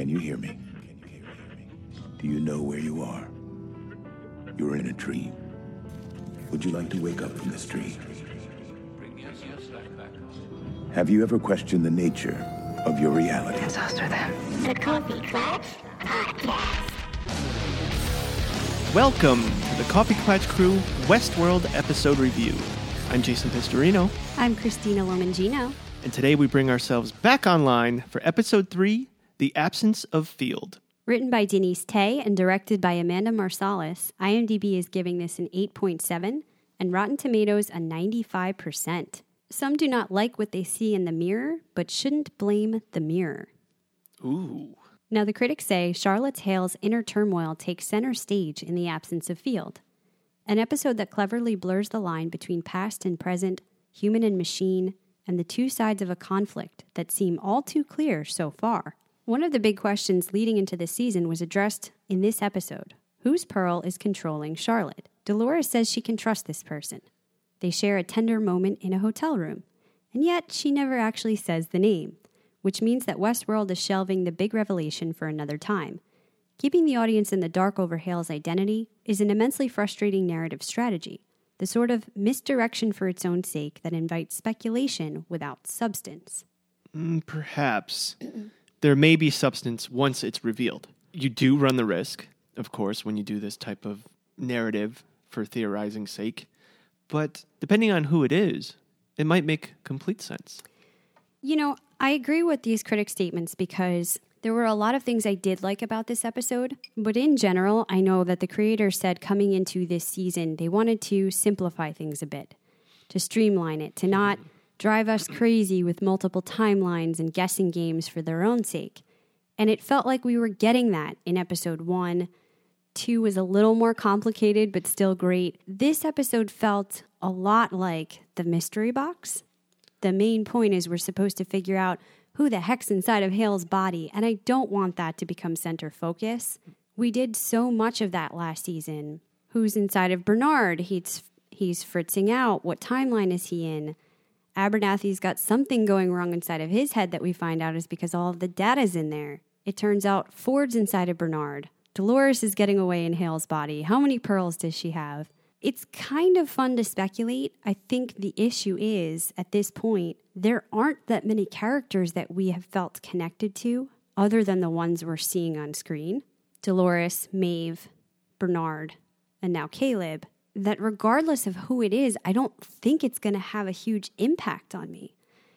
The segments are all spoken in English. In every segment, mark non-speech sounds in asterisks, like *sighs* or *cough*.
Can you hear me? Do you know where you are? You're in a dream. Would you like to wake up from this dream? Have you ever questioned the nature of your reality? The Coffee Clutch Podcast. Welcome to the Coffee Clutch Crew Westworld episode review. I'm Jason Pistorino, I'm Christina Lomangino. and today we bring ourselves back online for episode 3 The Absence of Field. Written by Denise Thé and directed by Amanda Marsalis, IMDb is giving this an 8.7 and Rotten Tomatoes a 95%. Some do not like what they see in the mirror, but shouldn't blame the mirror. Ooh. Now, the critics say Charlotte Hale's inner turmoil takes center stage in the absence of Field, an episode that cleverly blurs the line between past and present, human and machine, and the two sides of a conflict that seem all too clear so far. One of the big questions leading into the season was addressed in this episode Whose Pearl is controlling Charlotte? Dolores says she can trust this person. They share a tender moment in a hotel room, and yet she never actually says the name which means that Westworld is shelving the big revelation for another time. Keeping the audience in the dark over Hale's identity is an immensely frustrating narrative strategy, the sort of misdirection for its own sake that invites speculation without substance. Mm, Perhaps. *clears throat* there may be substance once it's revealed. You do run the risk, of course, when you do this type of narrative for theorizing sake, but depending on who it is, it might make complete sense. You know, I agree with these critic statements because there were a lot of things I did like about this episode, but in general, I know that the creators said coming into this season, they wanted to simplify things a bit, to streamline it, to not drive us crazy with multiple timelines and guessing games for their own sake. And it felt like we were getting that in episode one. Two was a little more complicated, but still great. This episode felt a lot like the mystery box the main point is we're supposed to figure out who the heck's inside of Hale's body, and I don't want that to become center focus. We did so much of that last season. Who's inside of Bernard? He's he's fritzing out. What timeline is he in? Abernathy's got something going wrong inside of his head that we find out is because all of the data's in there. It turns out Ford's inside of Bernard. Dolores is getting away in Hale's body. How many pearls does she have? It's kind of fun to speculate. I think the issue is, at this point, there aren't that many characters that we have felt connected to other than the ones we're seeing on screen Dolores, Maeve, Bernard, and now Caleb. That regardless of who it is, I don't think it's going to have a huge impact on me.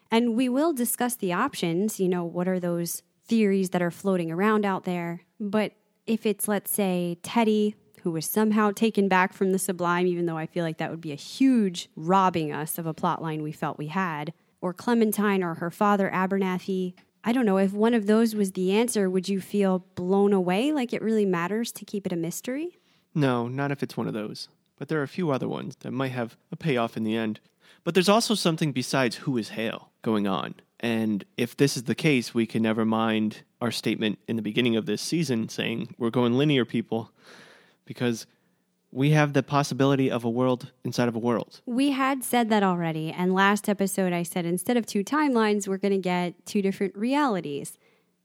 And we will discuss the options. You know, what are those theories that are floating around out there? But if it's, let's say, Teddy, who was somehow taken back from the sublime, even though I feel like that would be a huge robbing us of a plot line we felt we had, or Clementine or her father Abernathy. I don't know, if one of those was the answer, would you feel blown away like it really matters to keep it a mystery? No, not if it's one of those. But there are a few other ones that might have a payoff in the end. But there's also something besides who is Hale going on. And if this is the case, we can never mind our statement in the beginning of this season saying we're going linear, people, because we have the possibility of a world inside of a world. We had said that already. And last episode, I said instead of two timelines, we're going to get two different realities.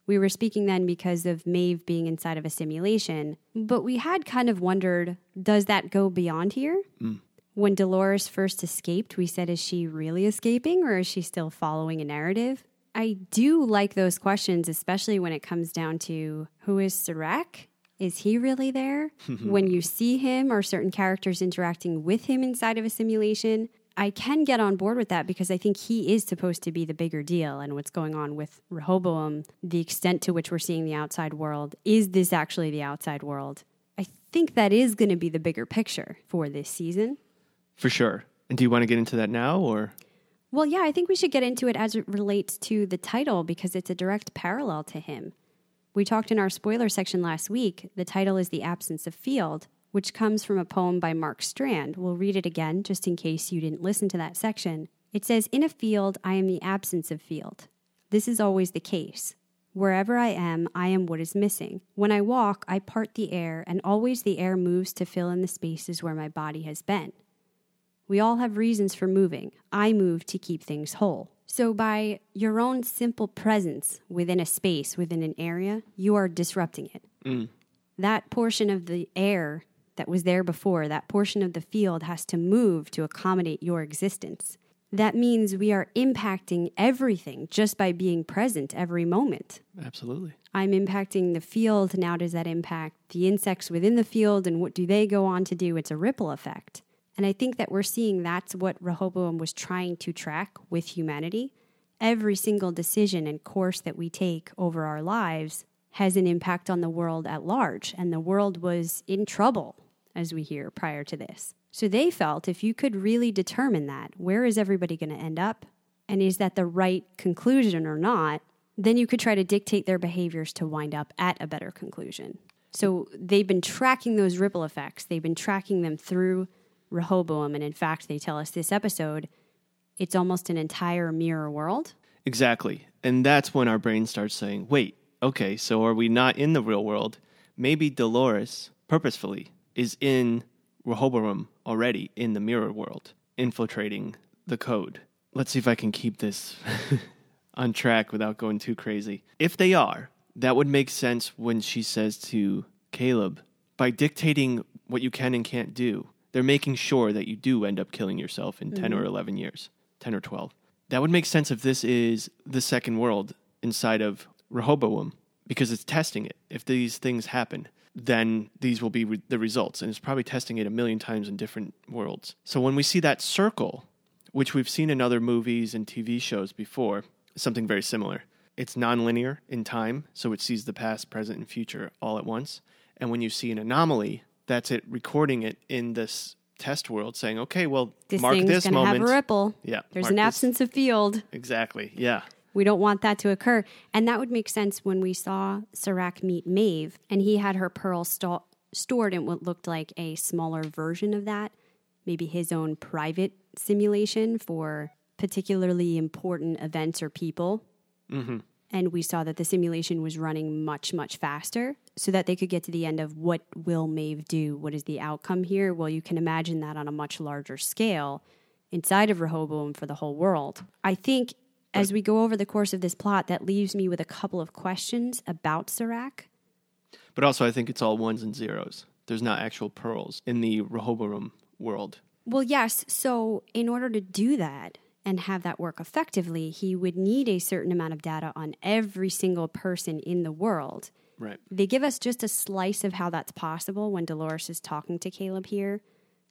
We were speaking then because of Maeve being inside of a simulation, but we had kind of wondered does that go beyond here? Hmm. When Dolores first escaped, we said, is she really escaping or is she still following a narrative? I do like those questions, especially when it comes down to who is Serac? Is he really there? *laughs* when you see him or certain characters interacting with him inside of a simulation, I can get on board with that because I think he is supposed to be the bigger deal and what's going on with Rehoboam, the extent to which we're seeing the outside world. Is this actually the outside world? I think that is going to be the bigger picture for this season. For sure. And do you want to get into that now or? Well, yeah, I think we should get into it as it relates to the title because it's a direct parallel to him. We talked in our spoiler section last week. The title is The Absence of Field, which comes from a poem by Mark Strand. We'll read it again just in case you didn't listen to that section. It says, In a field, I am the absence of field. This is always the case. Wherever I am, I am what is missing. When I walk, I part the air, and always the air moves to fill in the spaces where my body has been. We all have reasons for moving. I move to keep things whole. So, by your own simple presence within a space, within an area, you are disrupting it. Mm. That portion of the air that was there before, that portion of the field has to move to accommodate your existence. That means we are impacting everything just by being present every moment. Absolutely. I'm impacting the field. Now, does that impact the insects within the field and what do they go on to do? It's a ripple effect. And I think that we're seeing that's what Rehoboam was trying to track with humanity. Every single decision and course that we take over our lives has an impact on the world at large. And the world was in trouble, as we hear prior to this. So they felt if you could really determine that, where is everybody going to end up? And is that the right conclusion or not? Then you could try to dictate their behaviors to wind up at a better conclusion. So they've been tracking those ripple effects. They've been tracking them through Rehoboam. And in fact, they tell us this episode, it's almost an entire mirror world. Exactly. And that's when our brain starts saying, wait, okay, so are we not in the real world? Maybe Dolores, purposefully, is in Rehoboam already in the mirror world, infiltrating the code. Let's see if I can keep this *laughs* on track without going too crazy. If they are, that would make sense when she says to Caleb, by dictating what you can and can't do, they're making sure that you do end up killing yourself in 10 mm-hmm. or 11 years, 10 or 12. That would make sense if this is the second world inside of Rehoboam because it's testing it. If these things happen, then these will be re- the results. And it's probably testing it a million times in different worlds. So when we see that circle, which we've seen in other movies and TV shows before, something very similar. It's nonlinear in time, so it sees the past, present, and future all at once. And when you see an anomaly, that's it recording it in this test world, saying, "Okay, well, This mark thing's this moment." have a ripple. Yeah, There's an this- absence of field. Exactly. Yeah. We don't want that to occur. And that would make sense when we saw Serac meet Maeve and he had her pearl sto- stored in what looked like a smaller version of that, maybe his own private simulation for particularly important events or people. Mm-hmm. And we saw that the simulation was running much, much faster so that they could get to the end of what will Maeve do? What is the outcome here? Well, you can imagine that on a much larger scale inside of Rehoboam for the whole world. I think as we go over the course of this plot, that leaves me with a couple of questions about Serac. But also, I think it's all ones and zeros. There's not actual pearls in the Rehoboam world. Well, yes. So, in order to do that and have that work effectively, he would need a certain amount of data on every single person in the world. Right. They give us just a slice of how that's possible when Dolores is talking to Caleb here,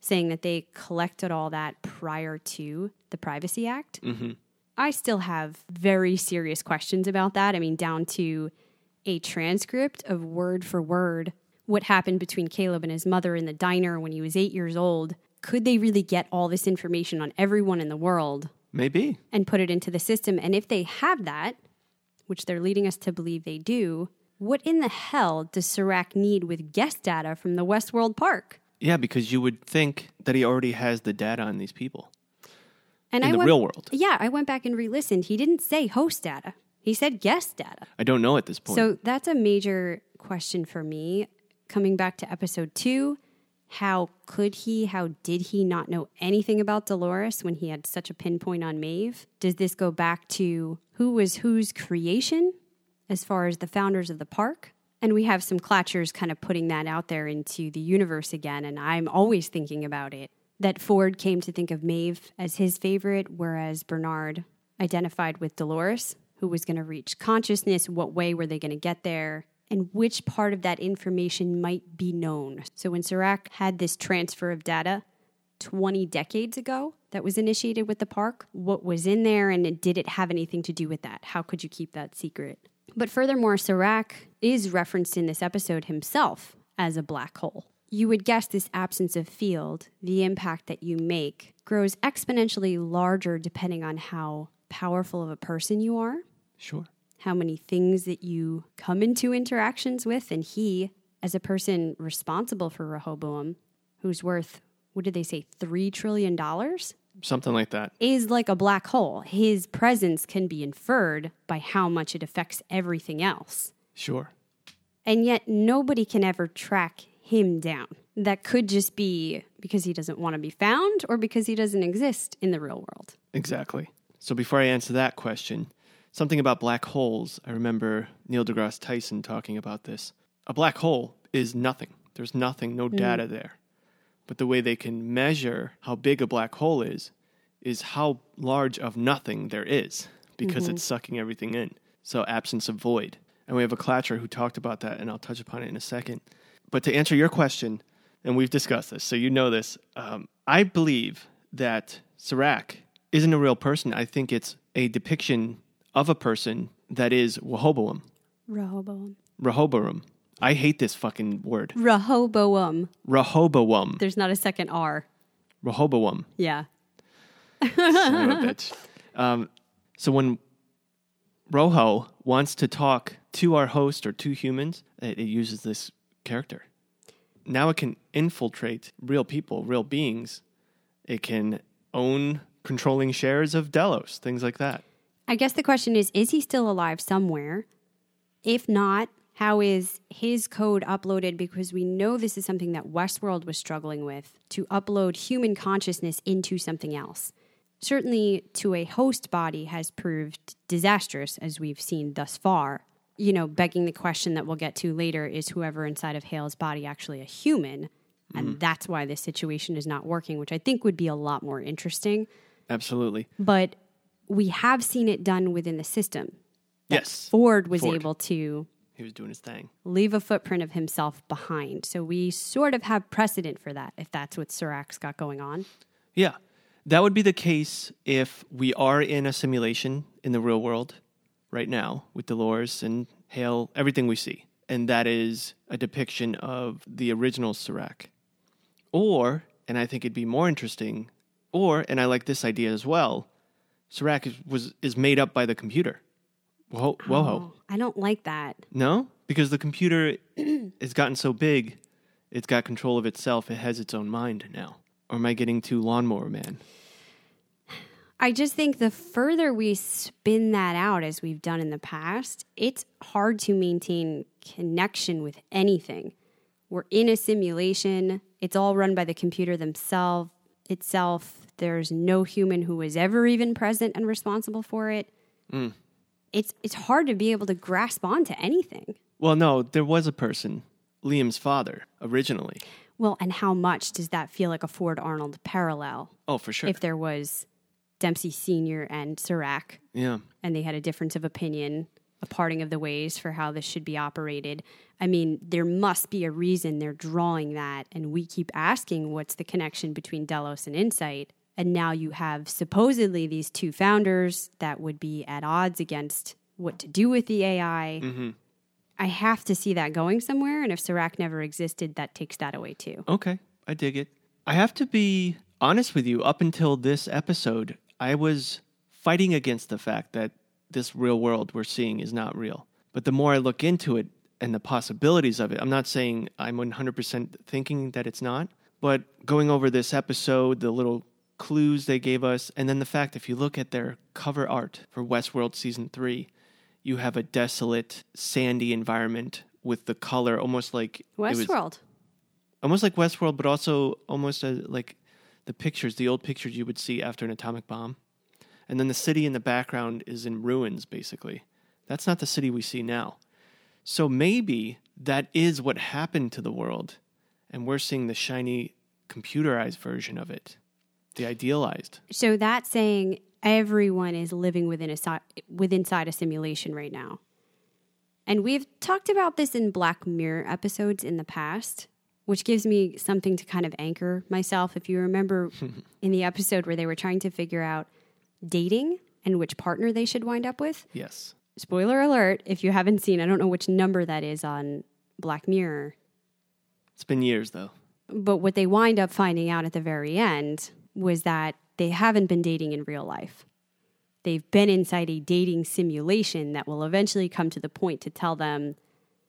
saying that they collected all that prior to the Privacy Act. Mm-hmm. I still have very serious questions about that. I mean, down to a transcript of word for word what happened between Caleb and his mother in the diner when he was eight years old. Could they really get all this information on everyone in the world Maybe. and put it into the system? And if they have that, which they're leading us to believe they do, what in the hell does Serac need with guest data from the Westworld Park? Yeah, because you would think that he already has the data on these people. And In I the went, real world. Yeah, I went back and re listened. He didn't say host data, he said guest data. I don't know at this point. So that's a major question for me. Coming back to episode two, how could he, how did he not know anything about Dolores when he had such a pinpoint on Maeve? Does this go back to who was whose creation as far as the founders of the park? And we have some Clatchers kind of putting that out there into the universe again, and I'm always thinking about it. That Ford came to think of Maeve as his favorite, whereas Bernard identified with Dolores, who was going to reach consciousness. What way were they going to get there? And which part of that information might be known? So, when Serac had this transfer of data 20 decades ago that was initiated with the park, what was in there and did it have anything to do with that? How could you keep that secret? But furthermore, Serac is referenced in this episode himself as a black hole. You would guess this absence of field, the impact that you make, grows exponentially larger depending on how powerful of a person you are, sure. how many things that you come into interactions with. And he, as a person responsible for Rehoboam, who's worth, what did they say, $3 trillion, Something like that. is like a black hole. His presence can be inferred by how much it affects everything else. Sure. And yet nobody can ever track him down. That could just be because he doesn't want to be found or because he doesn't exist in the real world. Exactly. So before I answer that question, something about black holes. I remember Neil deGrasse Tyson talking about this. A black hole is nothing. There's nothing, no mm-hmm. data there. But the way they can measure how big a black hole is is how large of nothing there is because mm-hmm. it's sucking everything in. So absence of void. And we have a Clatcher who talked about that, and I'll touch upon it in a second. But to answer your question, and we've discussed this, so you know this, um, I believe that Serac isn't a real person. I think it's a depiction of a person that is Rehoboam. Rehoboam. Rehoboam. I hate this fucking word. Rehoboam. Rehoboam. There's not a second R. Rehoboam. Yeah. Son of a bitch. Um, so when Rojo wants to talk to our host or to humans, it, it uses this character. Now it can infiltrate real people, real beings. It can own controlling shares of Delos, things like that. I guess the question is is he still alive somewhere? If not, how is his code uploaded? Because we know this is something that Westworld was struggling with to upload human consciousness into something else. Certainly, to a host body has proved disastrous, as we've seen thus far. You know, begging the question that we'll get to later is whoever inside of Hale's body actually a human? And mm-hmm. that's why this situation is not working, which I think would be a lot more interesting. Absolutely. But we have seen it done within the system. Yes. Ford was Ford. able to He was doing his thing. leave a footprint of himself behind. So we sort of have precedent for that if that's what Serac's got going on. Yeah. That would be the case if we are in a simulation in the real world right now with Dolores and Hale, everything we see. And that is a depiction of the original Serac. Or, and I think it'd be more interesting, or, and I like this idea as well, Serac is, was, is made up by the computer. Whoa, whoa. Oh, I don't like that. No? Because the computer *clears throat* has gotten so big, it's got control of itself. It has its own mind now. Or am I getting too lawnmower man? I just think the further we spin that out as we've done in the past, it's hard to maintain connection with anything. We're in a simulation. It's all run by the computer themselves itself. There's no human who was ever even present and responsible for it. Mm. It's it's hard to be able to grasp onto anything. Well, no, there was a person, Liam's father, originally. Well, and how much does that feel like a Ford Arnold parallel? Oh, for sure. If there was Dempsey Sr. and Serac, yeah. and they had a difference of opinion, a parting of the ways for how this should be operated. I mean, there must be a reason they're drawing that, and we keep asking what's the connection between Delos and Incite. And now you have supposedly these two founders that would be at odds against what to do with the AI. Mm-hmm. I have to see that going somewhere, and if Serac never existed, that takes that away too. Okay, I dig it. I have to be honest with you. Up until this episode, I was fighting against the fact that this real world we're seeing is not real. But the more I look into it and the possibilities of it, I'm not saying I'm 100% thinking that it's not, but going over this episode, the little clues they gave us, and then the fact if you look at their cover art for Westworld Season 3, you have a desolate, sandy environment with the color almost like Westworld. almost like Westworld, but also almost a, like the pictures, the old pictures you would see after an atomic bomb. And then the city in the background is in ruins, basically. That's not the city we see now. So maybe that is what happened to the world, and we're seeing the shiny computerized version of it, the idealized. So that's saying everyone is living within a si- within inside a simulation right now. And we've talked about this in Black Mirror episodes in the past, which gives me something to kind of anchor myself. If you remember *laughs* in the episode where they were trying to figure out dating and which partner they should wind up with. Yes. Spoiler alert, if you haven't seen, I don't know which number that is on Black Mirror, It's been years, though. but what they wind up finding out at the very end was that they haven't been dating in real life. They've been inside a dating simulation that will eventually come to the point to tell them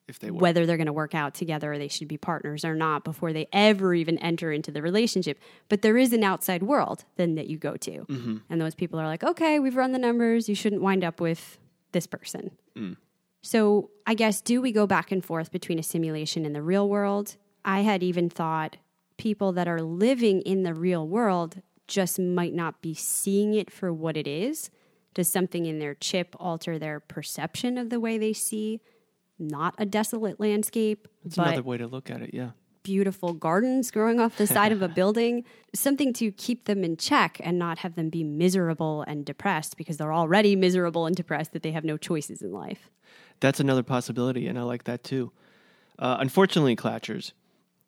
If they whether they're going to work out together or they should be partners or not before they ever even enter into the relationship. But there is an outside world then that you go to. Mm-hmm. And those people are like, okay, we've run the numbers. You shouldn't wind up with this person. Mm. So I guess, do we go back and forth between a simulation and the real world? I had even thought people that are living in the real world just might not be seeing it for what it is. Does something in their chip alter their perception of the way they see not a desolate landscape, That's but another way to look at it. Yeah. beautiful gardens growing off the *laughs* side of a building? Something to keep them in check and not have them be miserable and depressed because they're already miserable and depressed that they have no choices in life. That's another possibility, and I like that too. Uh, unfortunately, Clatchers,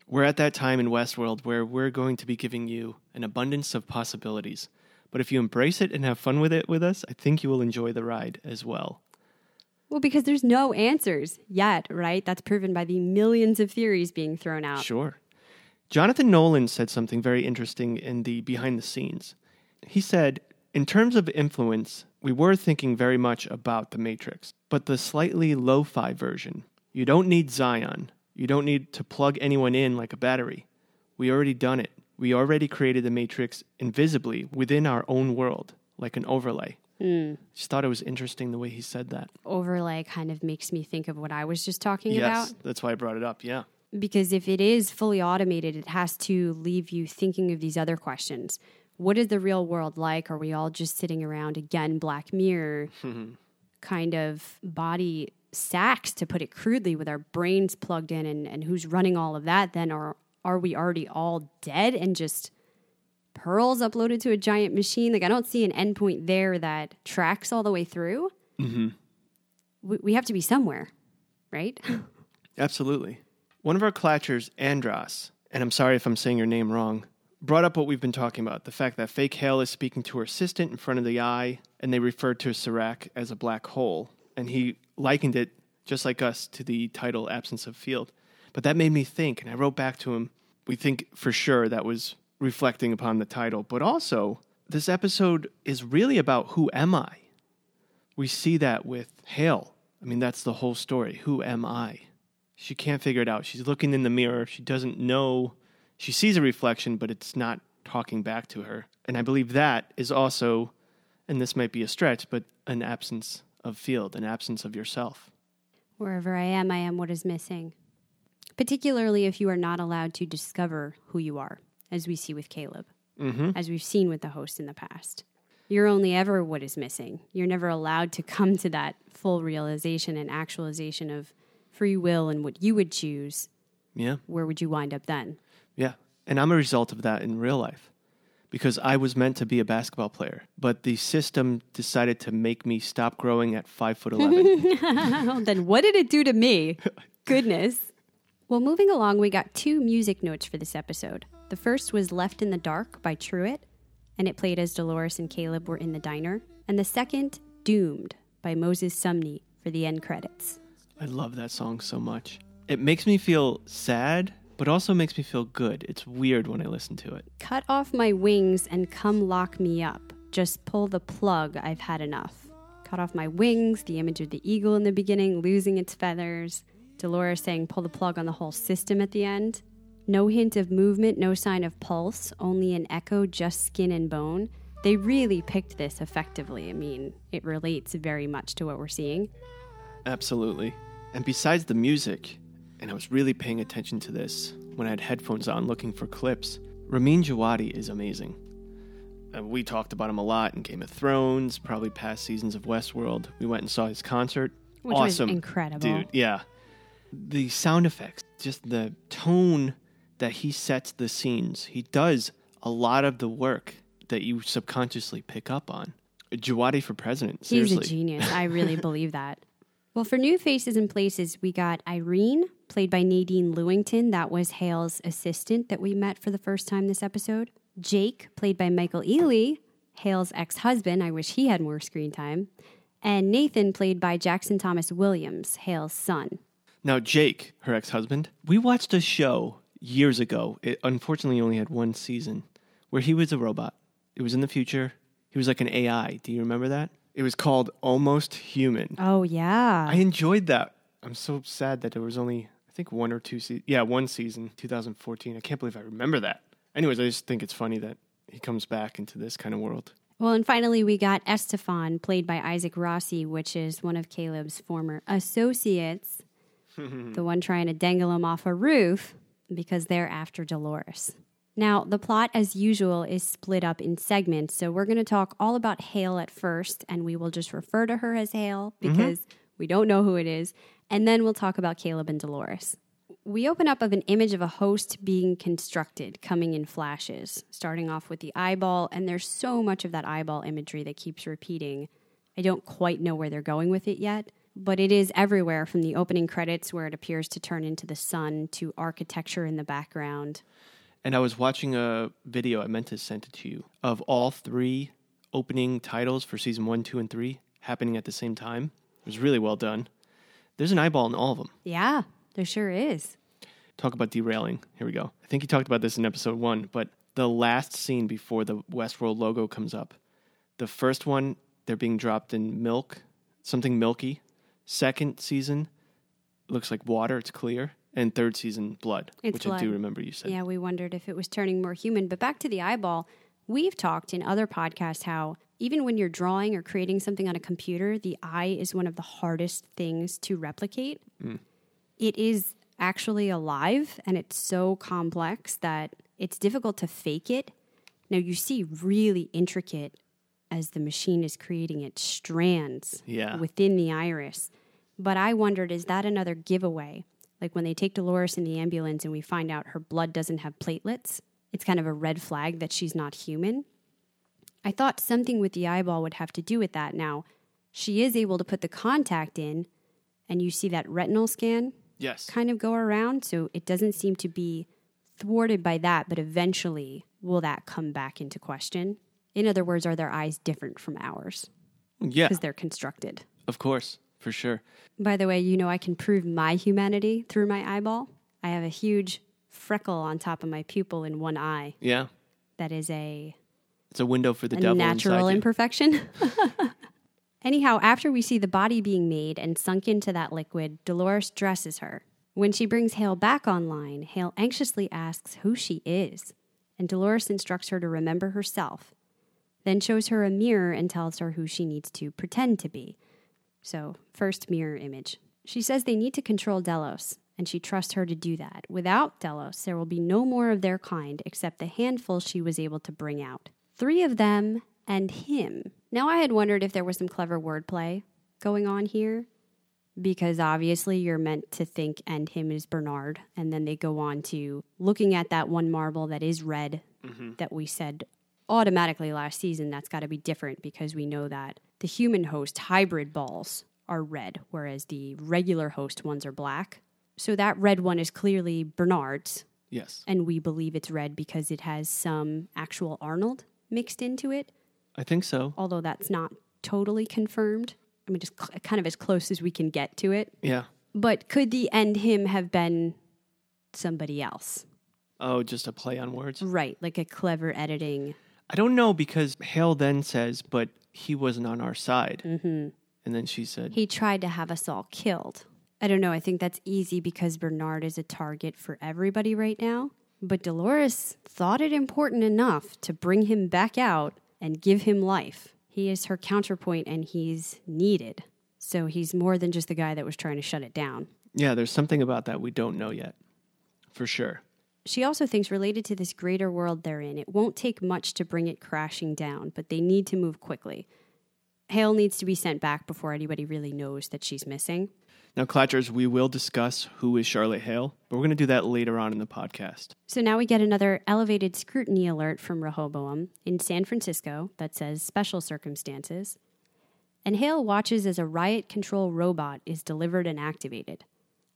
we're at that time in Westworld where we're going to be giving you an abundance of possibilities. But if you embrace it and have fun with it with us, I think you will enjoy the ride as well. Well, because there's no answers yet, right? That's proven by the millions of theories being thrown out. Sure. Jonathan Nolan said something very interesting in the behind the scenes. He said, in terms of influence, we were thinking very much about The Matrix, but the slightly lo fi version. You don't need Zion. You don't need to plug anyone in like a battery. We already done it. We already created the Matrix invisibly within our own world, like an overlay. Mm. Just thought it was interesting the way he said that. Overlay kind of makes me think of what I was just talking Yes, about. that's why I brought it up. Yeah. Because if it is fully automated, it has to leave you thinking of these other questions. What is the real world like? Are we all just sitting around again, Black Mirror, *laughs* kind of body sacks, to put it crudely, with our brains plugged in, and, and who's running all of that? Then, or are we already all dead and just pearls uploaded to a giant machine? Like, I don't see an endpoint there that tracks all the way through. Mm-hmm. We, we have to be somewhere, right? *laughs* Absolutely. One of our clatchers, Andros, and I'm sorry if I'm saying your name wrong, brought up what we've been talking about the fact that Fake Hale is speaking to her assistant in front of the eye, and they referred to Serac as a black hole. And he likened it, just like us, to the title Absence of Field. But that made me think, and I wrote back to him, we think for sure that was reflecting upon the title. But also, this episode is really about who am I? We see that with Hale. I mean, that's the whole story. Who am I? She can't figure it out. She's looking in the mirror. She doesn't know. She sees a reflection, but it's not talking back to her. And I believe that is also, and this might be a stretch, but an absence of field, an absence of yourself. Wherever I am, I am what is missing. Particularly if you are not allowed to discover who you are, as we see with Caleb, mm-hmm. as we've seen with the host in the past. You're only ever what is missing. You're never allowed to come to that full realization and actualization of free will and what you would choose. Yeah. Where would you wind up then? Yeah. And I'm a result of that in real life because I was meant to be a basketball player, but the system decided to make me stop growing at five foot 11. *laughs* *laughs* Well, then what did it do to me? *laughs* Goodness. Well, moving along, we got two music notes for this episode. The first was Left in the Dark by Truett, and it played as Dolores and Caleb were in the diner. And the second, Doomed by Moses Sumney for the end credits. I love that song so much. It makes me feel sad, but also makes me feel good. It's weird when I listen to it. Cut off my wings and come lock me up. Just pull the plug, I've had enough. Cut off my wings, the image of the eagle in the beginning losing its feathers. Dolores saying pull the plug on the whole system at the end. No hint of movement, no sign of pulse, only an echo, just skin and bone. They really picked this effectively. I mean, it relates very much to what we're seeing. Absolutely. And besides the music, and I was really paying attention to this when I had headphones on looking for clips, Ramin Djawadi is amazing. Uh, we talked about him a lot in Game of Thrones, probably past seasons of Westworld. We went and saw his concert. Which awesome. incredible. Dude, yeah. The sound effects, just the tone that he sets the scenes. He does a lot of the work that you subconsciously pick up on. Djawadi for president, He's seriously. a genius. I *laughs* really believe that. Well, for new faces and places, we got Irene, played by Nadine Lewington. That was Hale's assistant that we met for the first time this episode. Jake, played by Michael Ealy, Hale's ex husband. I wish he had more screen time. And Nathan, played by Jackson Thomas Williams, Hale's son. Now, Jake, her ex husband, we watched a show years ago. It unfortunately only had one season where he was a robot. It was in the future. He was like an AI. Do you remember that? It was called Almost Human. Oh, yeah. I enjoyed that. I'm so sad that there was only, I think, one or two seasons. Yeah, one season, 2014. I can't believe I remember that. Anyways, I just think it's funny that he comes back into this kind of world. Well, and finally, we got Estefan, played by Isaac Rossi, which is one of Caleb's former associates, *laughs* the one trying to dangle him off a roof because they're after Dolores. Now, the plot, as usual, is split up in segments. So we're going to talk all about Hale at first, and we will just refer to her as Hale mm-hmm. because we don't know who it is. And then we'll talk about Caleb and Dolores. We open up of an image of a host being constructed, coming in flashes, starting off with the eyeball. And there's so much of that eyeball imagery that keeps repeating. I don't quite know where they're going with it yet, but it is everywhere from the opening credits where it appears to turn into the sun to architecture in the background. And I was watching a video, I meant to send it to you, of all three opening titles for season one, two, and three happening at the same time. It was really well done. There's an eyeball in all of them. Yeah, there sure is. Talk about derailing. Here we go. I think you talked about this in episode one, but the last scene before the Westworld logo comes up, the first one, they're being dropped in milk, something milky. Second season, looks like water, it's clear. And third season, blood, It's which I do remember you said. Yeah, we wondered if it was turning more human. But back to the eyeball, we've talked in other podcasts how even when you're drawing or creating something on a computer, the eye is one of the hardest things to replicate. Hmm. It is actually alive and it's so complex that it's difficult to fake it. Now, you see really intricate, as the machine is creating its strands Yeah. within the iris. But I wondered, is that another giveaway? Like when they take Dolores in the ambulance and we find out her blood doesn't have platelets, it's kind of a red flag that she's not human. I thought something with the eyeball would have to do with that. Now, she is able to put the contact in, and you see that retinal scan Yes. kind of go around. So it doesn't seem to be thwarted by that, but eventually will that come back into question? In other words, are their eyes different from ours Yeah, because they're constructed? of course, for sure. By the way, you know I can prove my humanity through my eyeball. I have a huge freckle on top of my pupil in one eye. Yeah. That is a, It's a window for the devil natural imperfection. *laughs* *laughs* Anyhow, after we see the body being made and sunk into that liquid, Dolores dresses her. When she brings Hale back online, Hale anxiously asks who she is, and Dolores instructs her to remember herself, then shows her a mirror and tells her who she needs to pretend to be. So, first mirror image. She says they need to control Delos, and she trusts her to do that. Without Delos, there will be no more of their kind except the handful she was able to bring out. Three of them and him. Now, I had wondered if there was some clever wordplay going on here, because obviously you're meant to think and him is Bernard, and then they go on to looking at that one marble that is red mm-hmm. that we said automatically last season that's got to be different because we know that the human host hybrid balls are red, whereas the regular host ones are black. So that red one is clearly Bernard's, Yes. and we believe it's red because it has some actual Arnold mixed into it, I think so. although that's not totally confirmed. I mean, just cl- kind of as close as we can get to it. Yeah. But could the end him have been somebody else? Oh, just a play on words. Right, like a clever editing. I don't know because Hale then says, but he wasn't on our side. Mm-hmm. And then she said, He tried to have us all killed. I don't know. I think that's easy because Bernard is a target for everybody right now. But Dolores thought it important enough to bring him back out and give him life. He is her counterpoint and he's needed. So he's more than just the guy that was trying to shut it down. yeah, there's something about that we don't know yet. For sure. She also thinks, related to this greater world they're in, it won't take much to bring it crashing down, but they need to move quickly. Hale needs to be sent back before anybody really knows that she's missing. Now, Clatchers, we will discuss who is Charlotte Hale, but we're going to do that later on in the podcast. So now we get another elevated scrutiny alert from Rehoboam in San Francisco that says special circumstances. And Hale watches as a riot control robot is delivered and activated.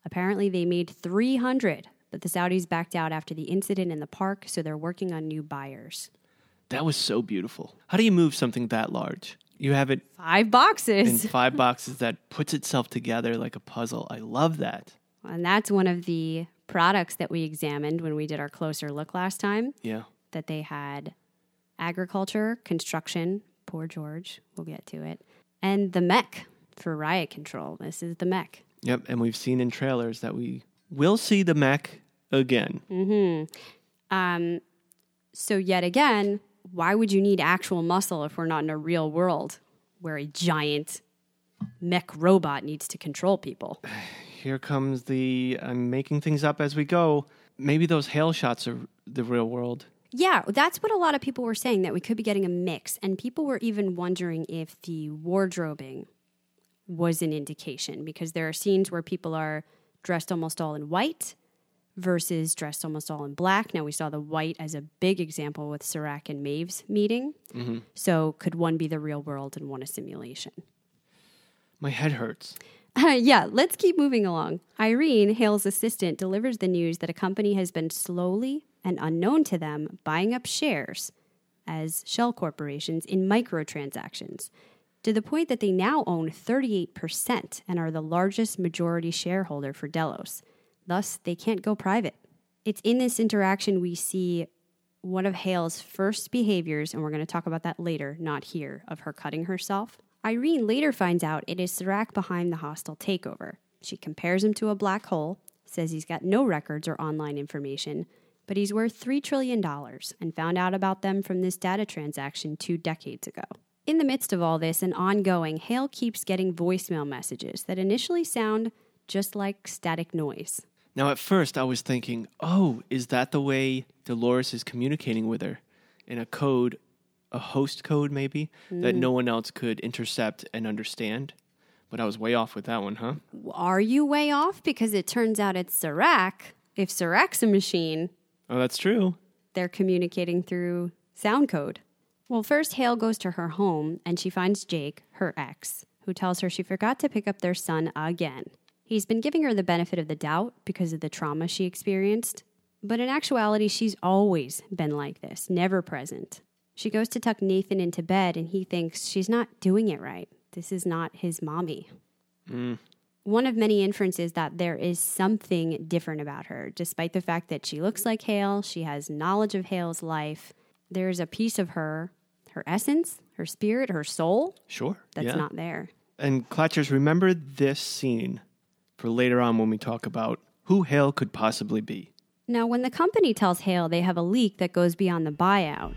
Apparently, they made 300, but the Saudis backed out after the incident in the park, so they're working on new buyers. That was so beautiful. How do you move something that large? You have it Five boxes. in five boxes that puts itself together like a puzzle. I love that. And that's one of the products that we examined when we did our closer look last time. Yeah. That they had agriculture, construction, poor George, we'll get to it, and the mech for riot control. This is the mech. Yep. And we've seen in trailers that we will see the mech again. Mm-hmm. Um, so, yet again, why would you need actual muscle if we're not in a real world where a giant mech robot needs to control people? *sighs* Here comes the I'm making things up as we go. Maybe those Hale shots are the real world. Yeah, that's what a lot of people were saying that we could be getting a mix. And people were even wondering if the wardrobing was an indication because there are scenes where people are dressed almost all in white versus dressed almost all in black. Now, we saw the white as a big example with Serac and Maeve's meeting. Mm-hmm. So, could one be the real world and one a simulation? My head hurts. *laughs* yeah, let's keep moving along. Irene, Hale's assistant, delivers the news that a company has been slowly and unknown to them buying up shares as shell corporations in microtransactions to the point that they now own 38% and are the largest majority shareholder for Delos. Thus, they can't go private. It's in this interaction we see one of Hale's first behaviors, and we're going to talk about that later, not here, of her cutting herself. Irene later finds out it is Serac behind the hostile takeover. She compares him to a black hole, says he's got no records or online information, but he's worth $3 trillion and found out about them from this data transaction two decades ago. In the midst of all this and ongoing, Hale keeps getting voicemail messages that initially sound just like static noise. Now, at first, I was thinking, oh, is that the way Dolores is communicating with her? In a code, a host code maybe, that mm. no one else could intercept and understand? But I was way off with that one, huh? Are you way off? Because it turns out it's Serac. If Serac's a machine, Oh, that's true. they're communicating through sound code. Well, first, Hale goes to her home and she finds Jake, her ex, who tells her she forgot to pick up their son again. He's been giving her the benefit of the doubt because of the trauma she experienced, but in actuality, she's always been like this, never present. She goes to tuck Nathan into bed and he thinks she's not doing it right. This is not his mommy. Mm. One of many inferences that there is something different about her, despite the fact that she looks like Hale, she has knowledge of Hale's life. There's a piece of her, her essence, her spirit, her soul Sure. that's yeah. not there. And Clatchers, remember this scene for later on when we talk about who Hale could possibly be. Now, when the company tells Hale they have a leak that goes beyond the buyout,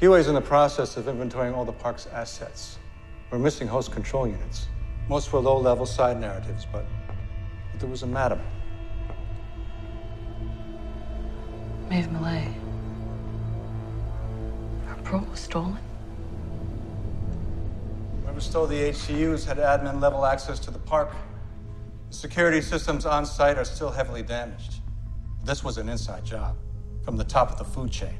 QA is in the process of inventorying all the park's assets. We're missing host control units. Most were low level side narratives, but, but there was a madam. Maeve Millay. Her pro was stolen. Whoever stole the HCUs had admin level access to the park. The security systems on site are still heavily damaged. This was an inside job from the top of the food chain.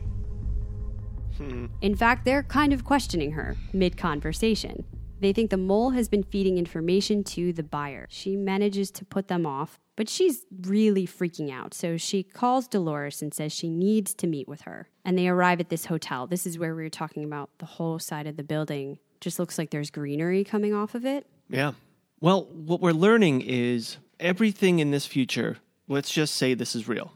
Hmm. in fact, they're kind of questioning her mid conversation. They think the mole has been feeding information to the buyer. She manages to put them off, but she's really freaking out. So she calls Dolores and says she needs to meet with her. And they arrive at this hotel. This is where we were talking about the whole side of the building. Just looks like there's greenery coming off of it. Yeah. Well, what we're learning is everything in this future, let's just say this is real,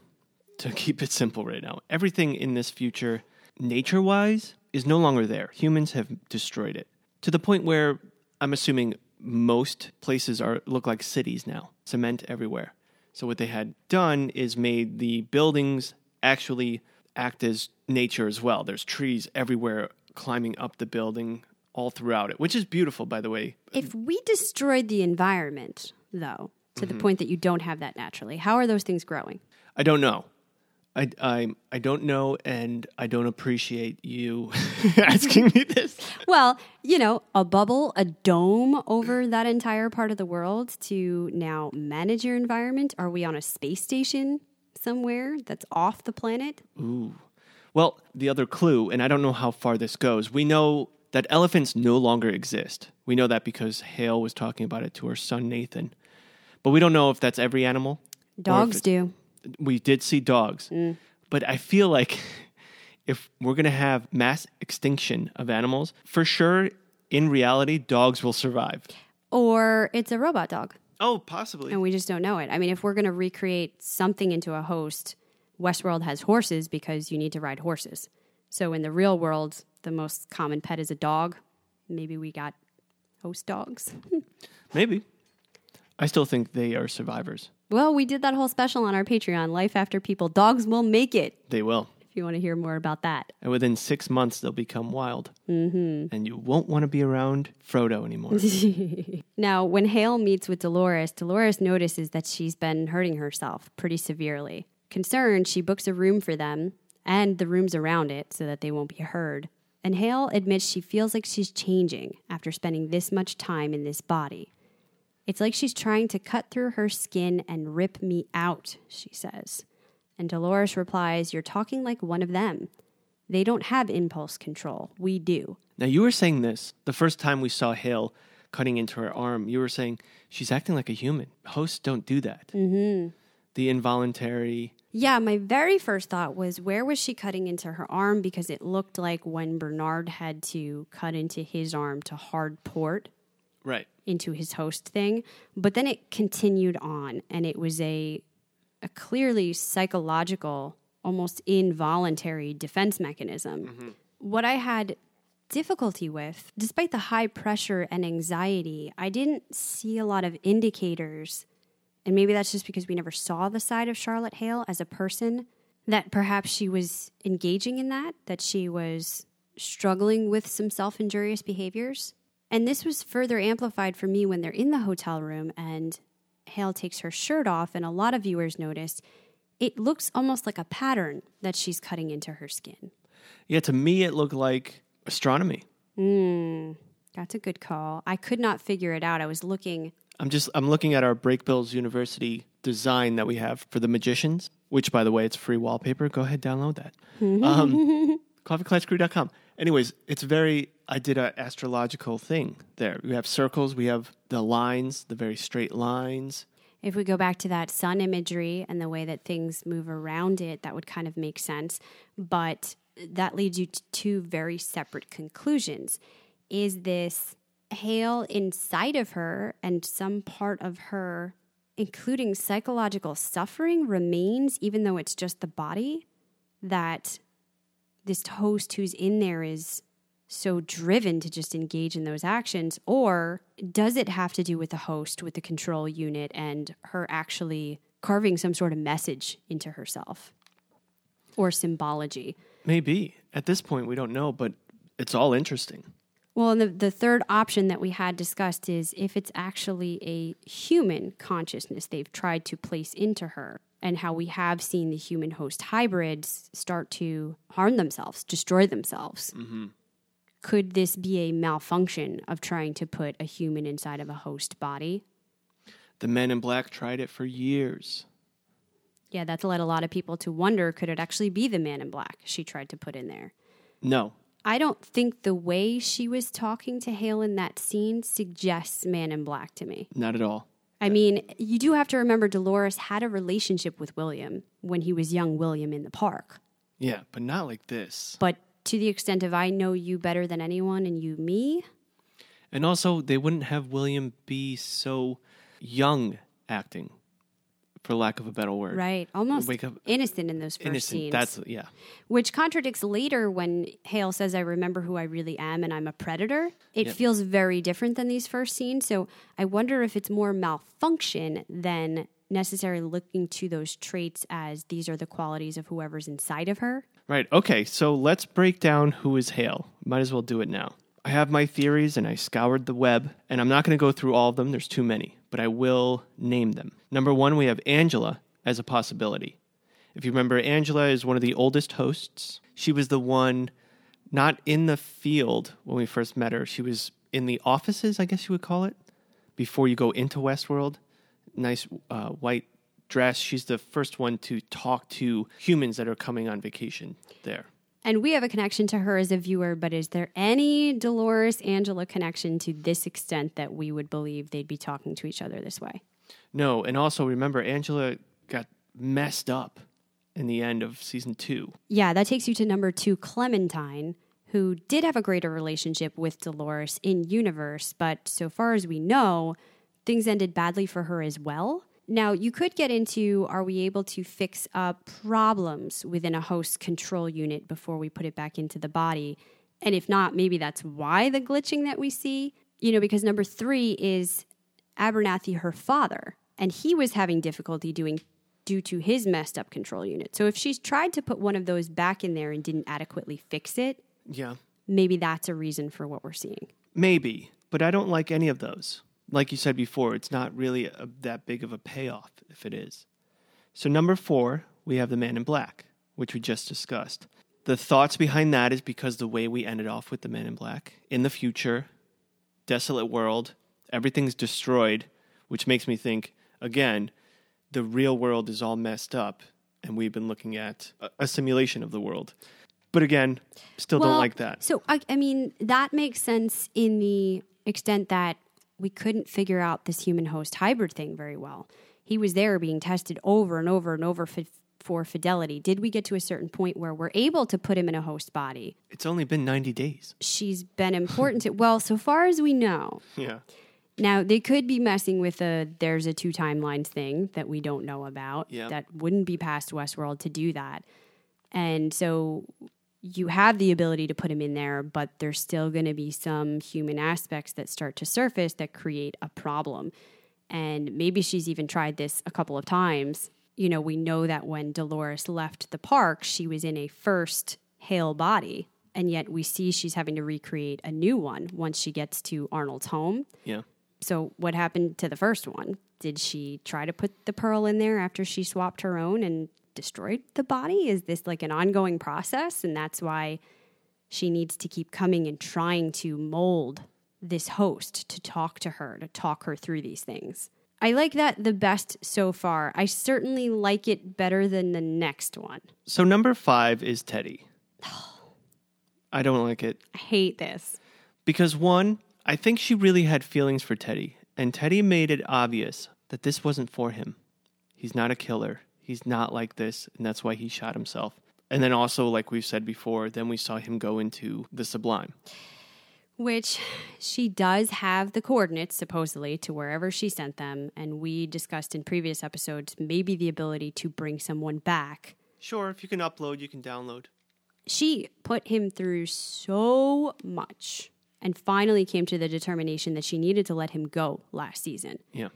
to *laughs* keep it simple right now. Everything in this future, nature wise, is no longer there. Humans have destroyed it to the point where I'm assuming most places are look like cities now, cement everywhere. So what they had done is made the buildings actually act as nature as well. There's trees everywhere climbing up the building all throughout it, which is beautiful by the way. If we destroyed the environment, though, to the mm-hmm. point that you don't have that naturally, how are those things growing? I don't know. I, I, I don't know, and I don't appreciate you *laughs* asking me this. Well, you know, a bubble, a dome over that entire part of the world to now manage your environment. Are we on a space station somewhere that's off the planet? Ooh. Well, the other clue, and I don't know how far this goes, we know that elephants no longer exist. We know that because Hale was talking about it to her son Nathan. But we don't know if that's every animal. Dogs it- do. We did see dogs. Mm. But I feel like *laughs* if we're going to have mass extinction of animals, for sure, in reality, dogs will survive. Or it's a robot dog, Oh, possibly. and we just don't know it. I mean, if we're going to recreate something into a host, Westworld has horses because you need to ride horses. So in the real world, the most common pet is a dog. Maybe we got host dogs. *laughs* Maybe. I still think they are survivors. Well, we did that whole special on our Patreon, Life After People. Dogs will make it. They will. If you want to hear more about that. And within six months, they'll become wild. Mm-hmm. And you won't want to be around Frodo anymore. *laughs* Now, when Hale meets with Dolores, Dolores notices that she's been hurting herself pretty severely. Concerned, she books a room for them and the rooms around it so that they won't be heard. And Hale admits she feels like she's changing after spending this much time in this body. It's like she's trying to cut through her skin and rip me out, she says. And Dolores replies, You're talking like one of them. They don't have impulse control. We do. Now, you were saying this the first time we saw Hale cutting into her arm. You were saying she's acting like a human. Hosts don't do that. Mm-hmm. The involuntary. Yeah, my very first thought was where was she cutting into her arm? Because it looked like when Bernard had to cut into his arm to hard port Right. into his host thing. But then it continued on, and it was a, a clearly psychological, almost involuntary defense mechanism. Mm-hmm. What I had difficulty with, despite the high pressure and anxiety, I didn't see a lot of indicators. And maybe that's just because we never saw the side of Charlotte Hale as a person, that perhaps she was engaging in that, that she was struggling with some self injurious behaviors. And this was further amplified for me when they're in the hotel room and Hale takes her shirt off, and a lot of viewers noticed it looks almost like a pattern that she's cutting into her skin. Yeah, to me, it looked like astronomy. Hmm, that's a good call. I could not figure it out. I was looking. I'm just I'm looking at our Brakebills University design that we have for the magicians, which by the way, it's free wallpaper. Go ahead, download that. um, *laughs* coffeeclatchcrew.com. Anyways, it's very I did an astrological thing there. We have circles, we have the lines, the very straight lines. If we go back to that sun imagery and the way that things move around it, that would kind of make sense. But that leads you to two very separate conclusions. Is this Hale inside of her and some part of her, including psychological suffering, remains even though it's just the body? That this host who's in there is so driven to just engage in those actions? Or does it have to do with the host, with the control unit, and her actually carving some sort of message into herself or symbology? Maybe. At this point we don't know, but it's all interesting. Well, and the, the third option that we had discussed is if it's actually a human consciousness they've tried to place into her, and how we have seen the human host hybrids start to harm themselves, destroy themselves. Mm-hmm. Could this be a malfunction of trying to put a human inside of a host body? The men in black tried it for years. Yeah, that's led a lot of people to wonder could it actually be the man in black she tried to put in there? No. I don't think the way she was talking to Hale in that scene suggests man in black to me. Not at all. I mean, you do have to remember Dolores had a relationship with William when he was young William in the park. Yeah, but not like this. But to the extent of I know you better than anyone and you me, And also, they wouldn't have William be so young acting, for lack of a better word. right? Almost Wake up- innocent in those first Innocent. scenes. That's yeah. which contradicts later when Hale says, I remember who I really am and I'm a predator. It feels very different than these first scenes. So I wonder if it's more malfunction than necessarily looking to those traits as these are the qualities of whoever's inside of her. Right. Okay. So let's break down who is Hale. Might as well do it now. I have my theories and I scoured the web, and I'm not going to go through all of them. There's too many, but I will name them. Number one, we have Angela as a possibility. If you remember, Angela is one of the oldest hosts. She was the one not in the field when we first met her. She was in the offices, I guess you would call it, before you go into Westworld. Nice uh, white dress. She's the first one to talk to humans that are coming on vacation there. And we have a connection to her as a viewer, but is there any Dolores Angela connection to this extent that we would believe they'd be talking to each other this way? No, and also remember, Angela got messed up in the end of season two. Yeah, that takes you to number two, Clementine, who did have a greater relationship with Dolores in universe, but so far as we know, things ended badly for her as well. Now, you could get into are we able to fix up problems within a host control unit before we put it back into the body? And if not, maybe that's why the glitching that we see. You know, because number three is Abernathy, her father, and he was having difficulty doing due to his messed up control unit. So if she's tried to put one of those back in there and didn't adequately fix it, Yeah, maybe that's a reason for what we're seeing. maybe, but I don't like any of those. Like you said before, it's not really a, that big of a payoff if it is. So, number four, we have the man in black. which we just discussed. The thoughts behind that is because the way we ended off with the Man in Black in the future, desolate world, everything's destroyed, which makes me think again, the real world is all messed up, and we've been looking at a, a simulation of the world. But again, still don't like that. So, I, I mean, that makes sense in the extent that we couldn't figure out this human host hybrid thing very well. He was there being tested over and over and over for, for fidelity. Did we get to a certain point where we're able to put him in a host body? It's only been 90 days. She's been important to, well, so far as we know. *laughs* Yeah. Now, they could be messing with a there's a two timelines thing that we don't know about. Yeah. That wouldn't be past Westworld to do that. And so you have the ability to put them in there, but there's still going to be some human aspects that start to surface that create a problem. And maybe she's even tried this a couple of times. You know, we know that when Dolores left the park, she was in a first Hale body. And yet we see she's having to recreate a new one once she gets to Arnold's home. Yeah. So, what happened to the first one? Did she try to put the pearl in there after she swapped her own and destroyed the body? Is this like an ongoing process? And that's why she needs to keep coming and trying to mold this host to talk to her, to talk her through these things. I like that the best so far. I certainly like it better than the next one. So number five is Teddy. *sighs* I don't like it I hate this. because one, I think she really had feelings for Teddy, and Teddy made it obvious that this wasn't for him. He's not a killer. He's not like this, and that's why he shot himself. And then also, like we've said before, then we saw him go into the sublime. Which she does have the coordinates, supposedly, to wherever she sent them. And we discussed in previous episodes maybe the ability to bring someone back. Sure, if you can upload, you can download. She put him through so much and finally came to the determination that she needed to let him go last season. Yeah.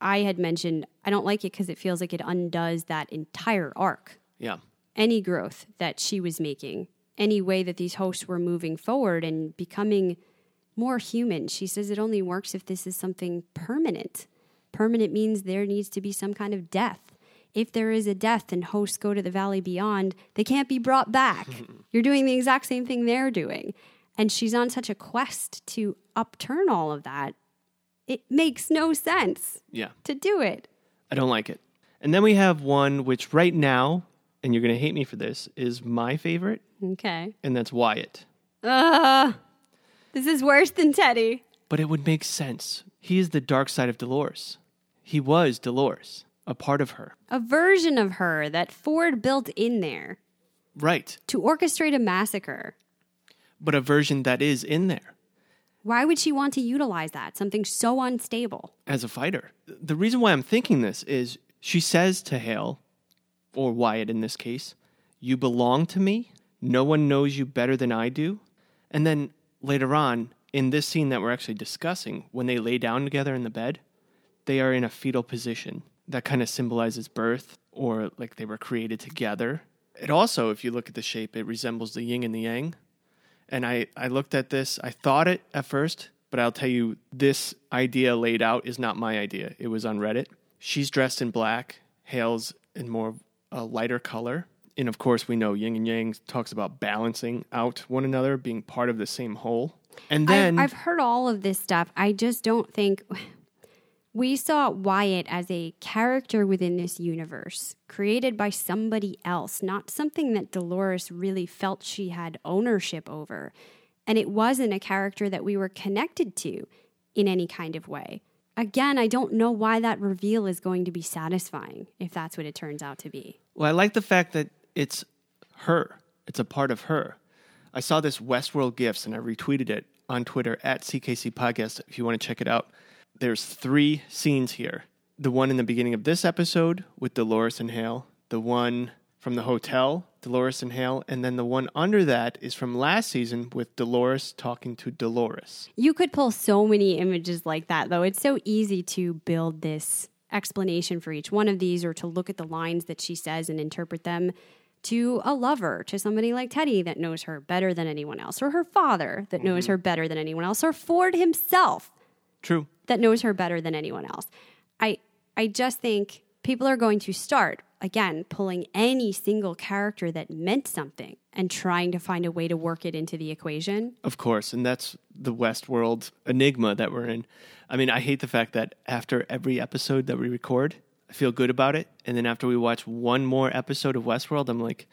I had mentioned I don't like it because it feels like it undoes that entire arc Yeah. any growth that she was making, any way that these hosts were moving forward and becoming more human. She says it only works if this is something permanent. Permanent means there needs to be some kind of death. If there is a death and hosts go to the valley beyond, they can't be brought back. *laughs* You're doing the exact same thing they're doing. And she's on such a quest to upturn all of that. It makes no sense Yeah. to do it. I don't like it. And then we have one which right now, and you're going to hate me for this, is my favorite, Okay. and that's Wyatt. Uh, this is worse than Teddy. But it would make sense. He is the dark side of Dolores. He was Dolores, a part of her. A version of her that Ford built in there Right. to orchestrate a massacre. But a version that is in there Why would she want to utilize that? Something so unstable. as a fighter. The reason why I'm thinking this is she says to Hale, or Wyatt in this case, You belong to me. No one knows you better than I do. And then later on, in this scene that we're actually discussing, when they lay down together in the bed, they are in a fetal position. That kind of symbolizes birth or like they were created together. It also, if you look at the shape, it resembles the yin and the yang. And I, I looked at this, I thought it at first, but I'll tell you, this idea laid out is not my idea. It was on Reddit. She's dressed in black, Hale's in more of a lighter color. And of course, we know yin and yang talks about balancing out one another, being part of the same whole. And then, I've, I've heard all of this stuff. I just don't think we saw Wyatt as a character within this universe, created by somebody else, not something that Dolores really felt she had ownership over. And it wasn't a character that we were connected to in any kind of way. Again, I don't know why that reveal is going to be satisfying if that's what it turns out to be. well, I like the fact that it's her, it's a part of her. I saw this Westworld Gifts and I retweeted it on Twitter at CKC Podcast if you want to check it out. There's three scenes here. The one in the beginning of this episode with Dolores and Hale, the one from the hotel, Dolores and Hale, and then the one under that is from last season with Dolores talking to Dolores. You could pull so many images like that, though. It's so easy to build this explanation for each one of these or to look at the lines that she says and interpret them to a lover, to somebody like Teddy that knows her better than anyone else, or her father that knows mm-hmm. her better than anyone else, or Ford himself True. that knows her better than anyone else. I I just think people are going to start again pulling any single character that meant something and trying to find a way to work it into the equation. Of course, and that's the Westworld enigma that we're in. I mean, I hate the fact that after every episode that we record, I feel good about it, and then after we watch one more episode of Westworld, I'm like,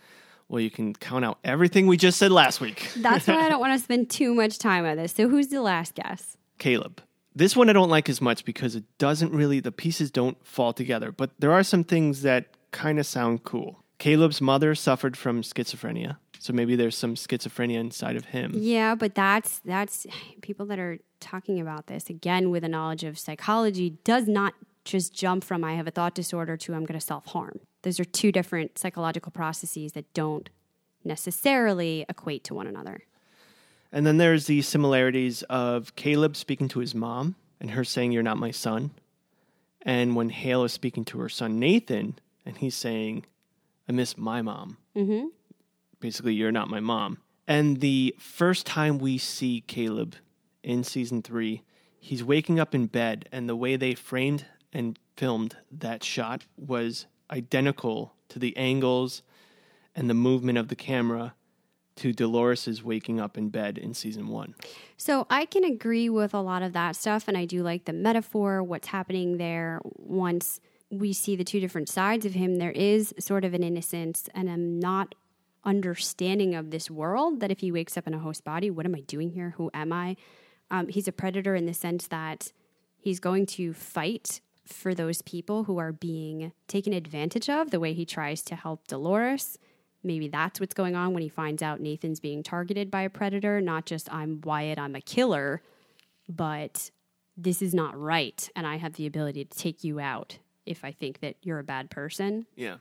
well, you can count out everything we just said last week. That's why I don't *laughs* want to spend too much time on this. So, who's the last guess? Caleb. This one I don't like as much because it doesn't really, the pieces don't fall together, but there are some things that kind of sound cool. Caleb's mother suffered from schizophrenia, so maybe there's some schizophrenia inside of him. Yeah, but that's that's people that are talking about this again with a knowledge of psychology does not just jump from I have a thought disorder to I'm going to self harm. Those are two different psychological processes that don't necessarily equate to one another. And then there's the similarities of Caleb speaking to his mom and her saying, You're not my son. And when Hale is speaking to her son Nathan and he's saying, I miss my mom. Mm-hmm. Basically, you're not my mom. And the first time we see Caleb in season three, he's waking up in bed, and the way they framed and filmed that shot was identical to the angles and the movement of the camera to Dolores' waking up in bed in season one. So I can agree with a lot of that stuff, and I do like the metaphor, what's happening there. Once we see the two different sides of him, there is sort of an innocence and a not understanding of this world that if he wakes up in a host body, what am I doing here? Who am I? Um, he's a predator in the sense that he's going to fight for those people who are being taken advantage of the way he tries to help Dolores. Maybe that's what's going on when he finds out Nathan's being targeted by a predator, not just I'm Wyatt, I'm a killer, but this is not right. And I have the ability to take you out if I think that you're a bad person. Yeah.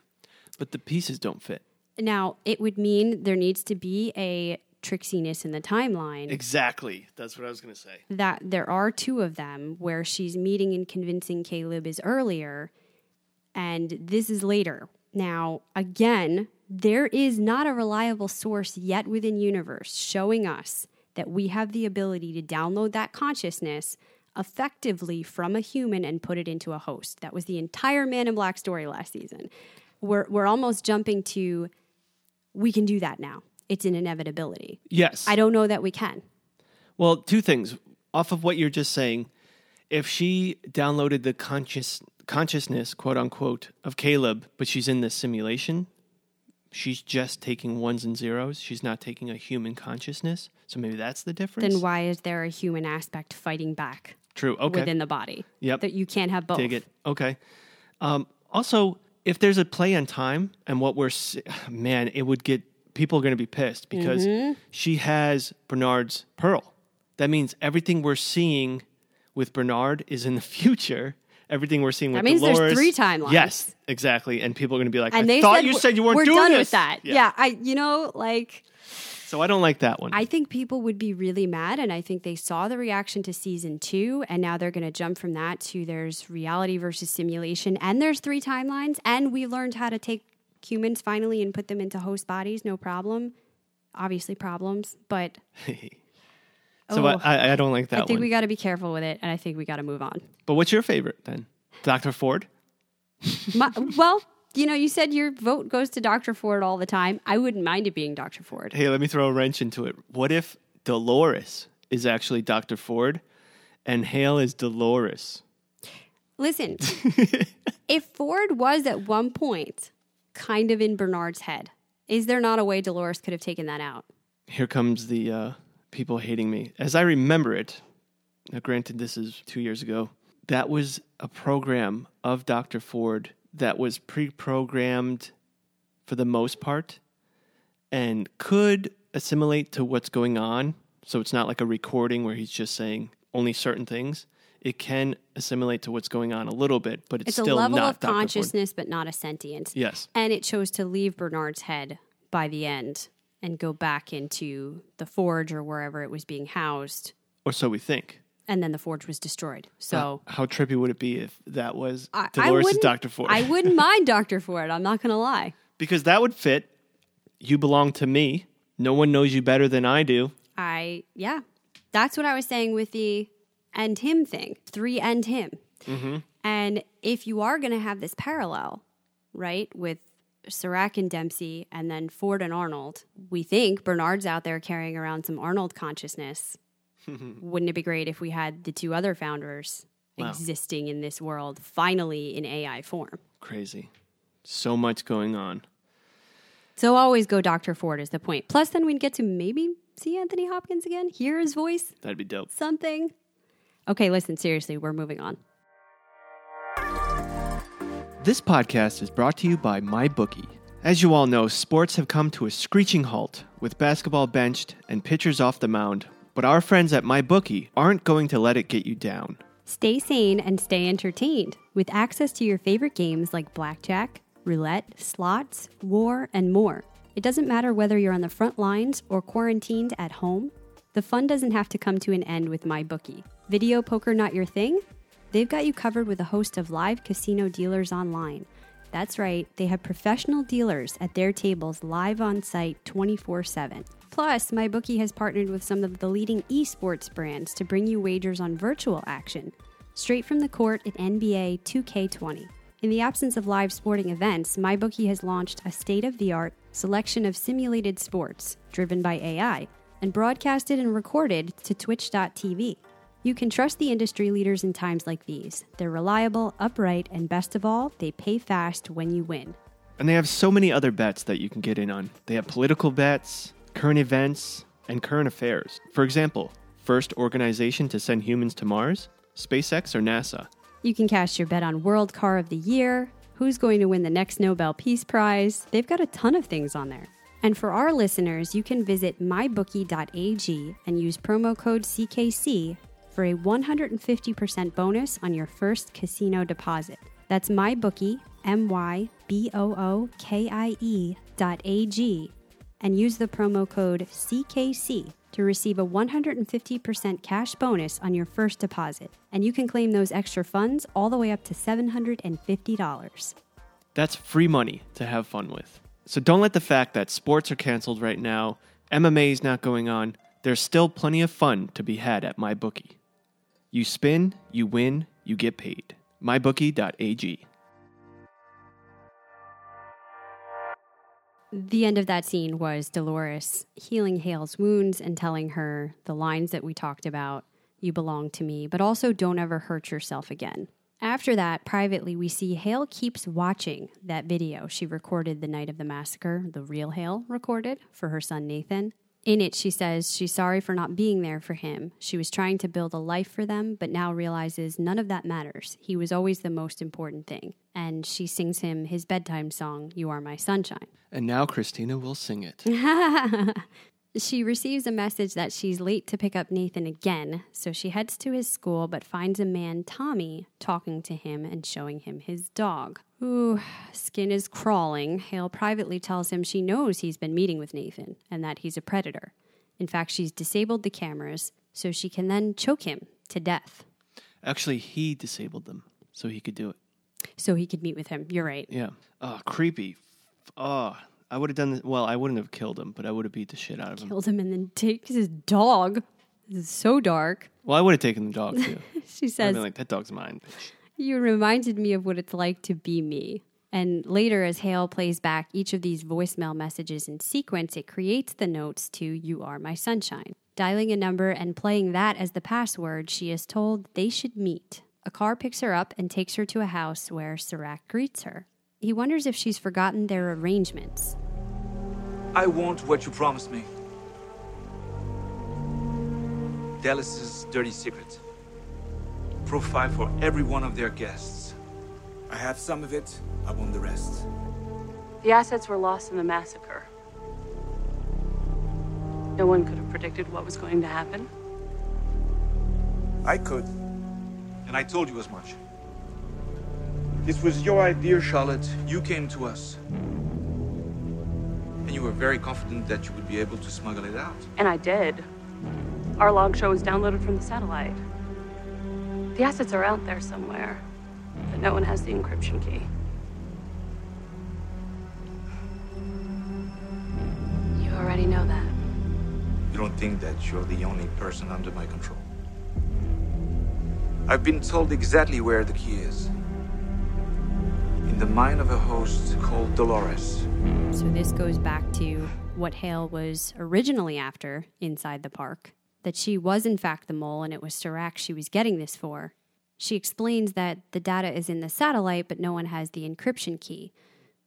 But the pieces don't fit. Now, it would mean there needs to be a tricksiness in the timeline. Exactly. That's what I was going to say. that there are two of them where she's meeting and convincing Caleb is earlier, and this is later. Now, again, there is not a reliable source yet within universe showing us that we have the ability to download that consciousness effectively from a human and put it into a host. That was the entire Man in Black story last season. We're we're almost jumping to we can do that now. It's an inevitability. Yes. I don't know that we can. Well, two things. Off of what you're just saying, if she downloaded the conscious consciousness, quote unquote, of Caleb, but she's in this simulation, she's just taking ones and zeros. She's not taking a human consciousness. So maybe that's the difference. then why is there a human aspect fighting back True. Okay. within the body? Yep. That you can't have both. Dig it. Okay. Um, also, if there's a play on time and what we're, *sighs* man, it would get people are going to be pissed because Mm-hmm. she has Bernard's pearl. That means everything we're seeing with Bernard is in the *laughs* future. Everything we're seeing with That means there's Dolores, three timelines. Yes, exactly. And people are going to be like, And "I thought said, you said you weren't we're doing done this." with that. Yeah. I you know like So I don't like that one. I think people would be really mad, and I think they saw the reaction to season two, and now they're going to jump from that to there's reality versus simulation, and there's three timelines, and we learned how to take humans finally and put them into host bodies, no problem. Obviously, problems, but *laughs* so Oh. I, I don't like that I think one. we got to be careful with it, and I think we got to move on. but what's your favorite then? Doctor Ford. *laughs* My, well, you know, you said your vote goes to Dr. Ford all the time. I wouldn't mind it being Dr. Ford. Hey, let me throw a wrench into it. What if Dolores is actually Dr. Ford and Hale is Dolores? Listen, *laughs* if Ford was at one point kind of in Bernard's head, is there not a way Dolores could have taken that out? Here comes the uh, people hating me. As I remember it, now granted, this is two years ago, that was a program of Dr. Ford that was pre programmed for the most part and could assimilate to what's going on. So it's not like a recording where he's just saying only certain things. It can assimilate to what's going on a little bit, but it's, It's a level not of Dr. Ford. consciousness, but not a sentience. Yes. And it chose to leave Bernard's head by the end and go back into the forge or wherever it was being housed. Or so we think. And then the forge was destroyed. So How trippy would it be if that was I, Dolores' Dr. Ford? I wouldn't *laughs* mind Dr. Ford. I'm not going to lie. because that would fit. You belong to me. No one knows you better than I do. I yeah, that's what I was saying with the and him thing. Three and him, Mm-hmm. And if you are going to have this parallel, right, with Serac and Dempsey and then Ford and Arnold, we think Bernard's out there carrying around some Arnold consciousness. *laughs* Wouldn't it be great if we had the two other founders Wow. existing in this world finally in AI form? Crazy. So much going on. So always go Dr. Ford is the point. Plus, then we'd get to maybe see Anthony Hopkins again, hear his voice, That'd be dope. something. Okay, listen, seriously, we're moving on. This podcast is brought to you by MyBookie. As you all know, sports have come to a screeching halt with basketball benched and pitchers off the mound. But our friends at MyBookie aren't going to let it get you down. Stay sane and stay entertained with access to your favorite games like blackjack, roulette, slots, war, and more. It doesn't matter whether you're on the front lines or quarantined at home. The fun doesn't have to come to an end with MyBookie. Video poker not your thing? They've got you covered with a host of live casino dealers online. That's right, they have professional dealers at their tables live on site 24 7. Plus, MyBookie has partnered with some of the leading esports brands to bring you wagers on virtual action, straight from the court at NBA 2K20. In the absence of live sporting events, MyBookie has launched a state of the art selection of simulated sports driven by AI and broadcasted and recorded to twitch.tv. You can trust the industry leaders in times like these. They're reliable, upright, and best of all, they pay fast when you win. And they have so many other bets that you can get in on. They have political bets, current events, and current affairs. For example, first organization to send humans to Mars? SpaceX or NASA? You can cast your bet on World Car of the Year, who's going to win the next Nobel Peace Prize. They've got a ton of things on there. And for our listeners, you can visit mybookie.ag and use promo code CKC for a 150% bonus on your first casino deposit. That's mybookie, M Y B O O K I E dot A G, and use the promo code CKC to receive a 150% cash bonus on your first deposit. And you can claim those extra funds all the way up to $750. That's free money to have fun with. So don't let the fact that sports are canceled right now, MMA is not going on, there's still plenty of fun to be had at MyBookie. You spin, you win, you get paid. MyBookie.ag. The end of that scene was Dolores healing Hale's wounds and telling her the lines that we talked about you belong to me, but also don't ever hurt yourself again. After that, privately, we see Hale keeps watching that video she recorded the night of the massacre, the real Hale recorded for her son Nathan. In it, she says she's sorry for not being there for him. She was trying to build a life for them, but now realizes none of that matters. He was always the most important thing. And she sings him his bedtime song, You Are My Sunshine. And now Christina will sing it. *laughs* She receives a message that she's late to pick up Nathan again, so she heads to his school but finds a man, Tommy, talking to him and showing him his dog. Ooh, skin is crawling. Hale privately tells him she knows he's been meeting with Nathan and that he's a predator. In fact, she's disabled the cameras so she can then choke him to death Actually, he disabled them so he could do it. so he could meet with him. You're right. Yeah. Oh, creepy. Oh, I would have done this. Well, I wouldn't have killed him, but I would have beat the shit out of him. Killed him and then takes his dog. This is so dark. Well, I would have taken the dog too. *laughs* She I'd says, been like, that dog's mine. bitch." You reminded me of what it's like to be me. And later, as Hale plays back each of these voicemail messages in sequence, it creates the notes to You Are My Sunshine. Dialing a number and playing that as the password, she is told they should meet. A car picks her up and takes her to a house where Serac greets her. He wonders if she's forgotten their arrangements. I want what you promised me. Delos's dirty secret. Profile for every one of their guests. I have some of it, I want the rest. The assets were lost in the massacre. No one could have predicted what was going to happen. I could. And I told you as much. This was your idea, Charlotte. You came to us. And you were very confident that you would be able to smuggle it out. And I did. Our log show was downloaded from the satellite. The assets are out there somewhere, but no one has the encryption key. You already know that. You don't think that you're the only person under my control. I've been told exactly where the key is. In the mind of a host called Dolores. So this goes back to what Hale was originally after inside the park that she was in fact the mole and it was Serac she was getting this for. She explains that the data is in the satellite, but no one has the encryption key.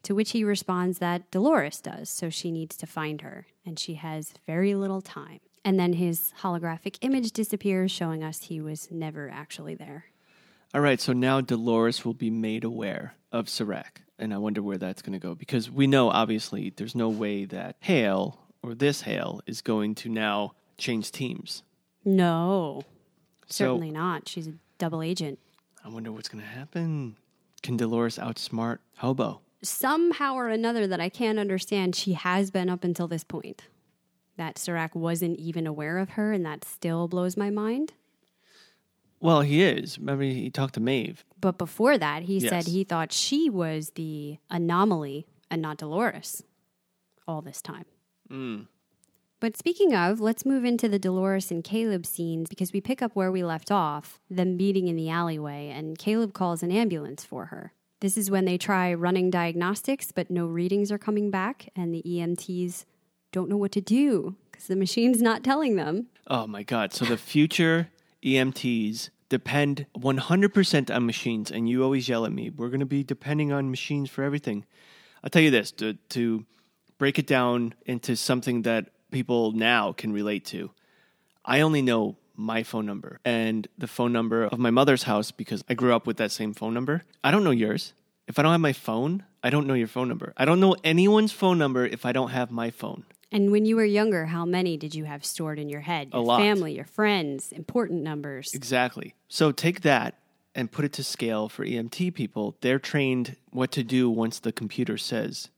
To which he responds that Dolores does, so she needs to find her, and she has very little time. And then his holographic image disappears, showing us he was never actually there. All right, so now Dolores will be made aware of Serac, and I wonder where that's going to go because we know obviously there's no way that Hale or this Hale is going to now change teams. No, So- certainly not. She's a double agent. I wonder what's going to happen. Can Dolores outsmart Hobo? somehow or another that I can't understand, she has been up until this point. That Serac wasn't even aware of her, and that still blows my mind. Well, he is. Remember, he talked to Maeve. But before that, he Yes. said he thought she was the anomaly and not Dolores all this time. Mm. But speaking of, let's move into the Dolores and Caleb scenes because we pick up where we left off, them meeting in the alleyway, and Caleb calls an ambulance for her. This is when they try running diagnostics, but no readings are coming back, and the EMTs don't know what to do because the machine's not telling them. Oh my God. So the future EMTs depend 100% on machines. And you always yell at me, we're going to be depending on machines for everything. I'll tell you this to, to break it down into something that people now can relate to. I only know my phone number and the phone number of my mother's house because I grew up with that same phone number. I don't know yours. If I don't have my phone, I don't know your phone number. I don't know anyone's phone number if I don't have my phone. And when you were younger, how many did you have stored in your head? A Your lot. family, your friends, important numbers. Exactly. So take that and put it to scale for EMT people. They're trained what to do once the computer says,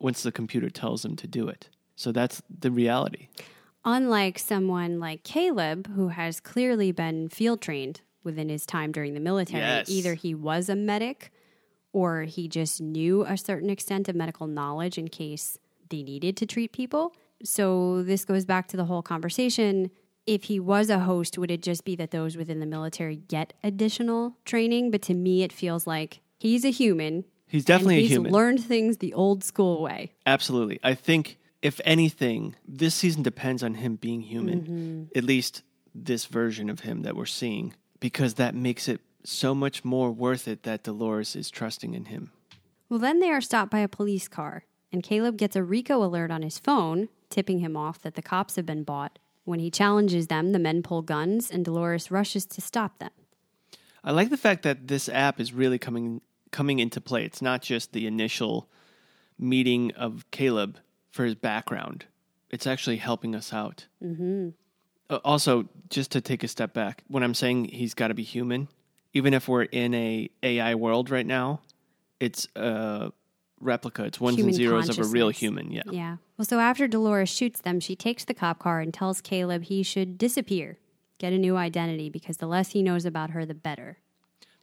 once the computer tells them to do it. So that's the reality. Unlike someone like Caleb, who has clearly been field trained within his time during the military, Yes. either he was a medic or he just knew a certain extent of medical knowledge in case they needed to treat people. So this goes back to the whole conversation. If he was a host, would it just be that those within the military get additional training? But to me, it feels like he's a human. He's definitely and a he's human. learned things the old school way. Absolutely. I think, if anything, this season depends on him being human, mm-hmm. at least this version of him that we're seeing, because that makes it so much more worth it that Dolores is trusting in him. Well, then they are stopped by a police car, and Caleb gets a RICO alert on his phone, tipping him off that the cops have been bought. When he challenges them, the men pull guns, and Dolores rushes to stop them. I like the fact that this app is really coming coming into play. It's not just the initial meeting of Caleb for his background. It's actually helping us out. Mm-hmm. also, just to take a step back, when I'm saying he's got to be human, even if we're in a AI world right now, it's a replica. It's ones Human and zeros of a real human. Yeah. Yeah. Well, so after Dolores shoots them, she takes the cop car and tells Caleb he should disappear, get a new identity, because the less he knows about her, the better.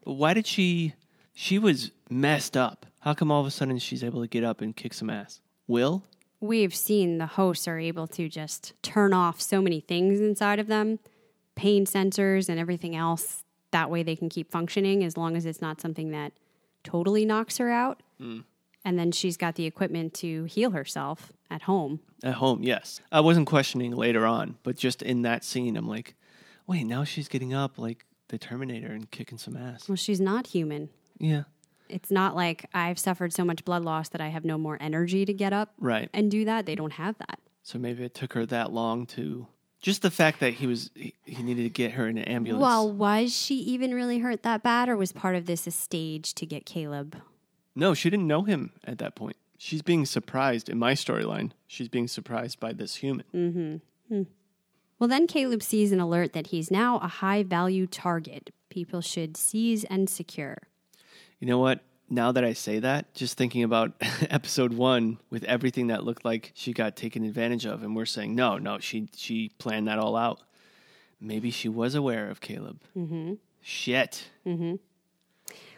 But why did she? She was messed up. How come all of a sudden she's able to get up and kick some ass? Will? We've seen the hosts are able to just turn off so many things inside of them pain sensors and everything else. That way they can keep functioning as long as it's not something that totally knocks her out. Mm. And then she's got the equipment to heal herself at home. At home, yes. I wasn't questioning later on, but just in that scene, I'm like, wait, now she's getting up like the Terminator and kicking some ass. Well, she's not human. Yeah, It's not like I've suffered so much blood loss that I have no more energy to get up right. and do that. They don't have that. So maybe it took her that long to. Just the fact that he was he, he needed to get her in an ambulance. Well, was she even really hurt that bad, or was part of this a stage to get Caleb? No, she didn't know him at that point. She's being surprised in my storyline. She's being surprised by this human. Mm-hmm. Hmm. Well, then Caleb sees an alert that he's now a high value target. People should seize and secure. You know what? Now that I say that, just thinking about *laughs* episode one with everything that looked like she got taken advantage of, and we're saying no, no, she she planned that all out. Maybe she was aware of Caleb. Mm-hmm. Shit.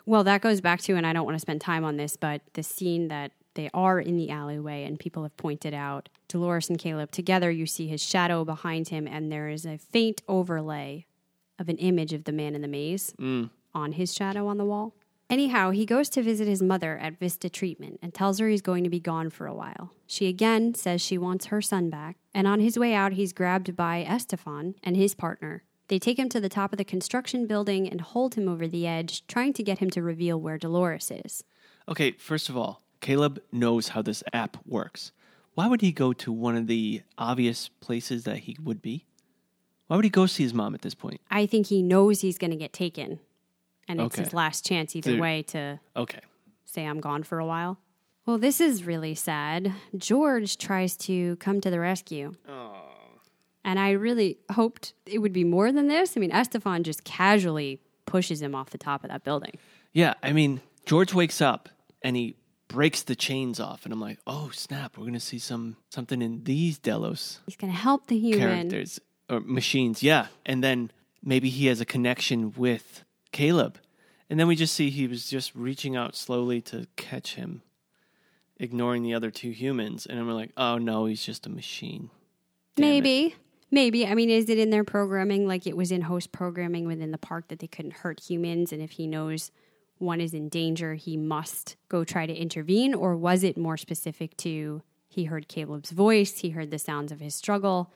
Well, that goes back to, and I don't want to spend time on this, but the scene that they are in the alleyway, and people have pointed out Dolores and Caleb together. You see his shadow behind him, and there is a faint overlay of an image of the man in the maze mm. on his shadow on the wall. Anyhow, he goes to visit his mother at Vista Treatment and tells her he's going to be gone for a while. She again says she wants her son back, and on his way out, he's grabbed by Estefan and his partner. They take him to the top of the construction building and hold him over the edge, trying to get him to reveal where Dolores is. Okay, first of all, Caleb knows how this app works. Why would he go to one of the obvious places that he would be? Why would he go see his mom at this point? I think he knows he's going to get taken, and it's Okay. his last chance either way to Okay. say I'm gone for a while. Well, this is really sad. George tries to come to the rescue. And I really hoped it would be more than this. I mean, Estefan just casually pushes him off the top of that building. Yeah, I mean, George wakes up and he breaks the chains off, and I'm like, oh snap, we're gonna see some something in these Delos He's going to help the human. characters or machines, yeah. And then maybe he has a connection with Caleb, and then we just see he was just reaching out slowly to catch him, ignoring the other two humans, and then we're like, oh no, he's just a machine. Damn it. Maybe. I mean, is it in their programming like it was in host programming within the park that they couldn't hurt humans? And if he knows one is in danger, he must go try to intervene? Or was it more specific to he heard Caleb's voice, he heard the sounds of his struggle?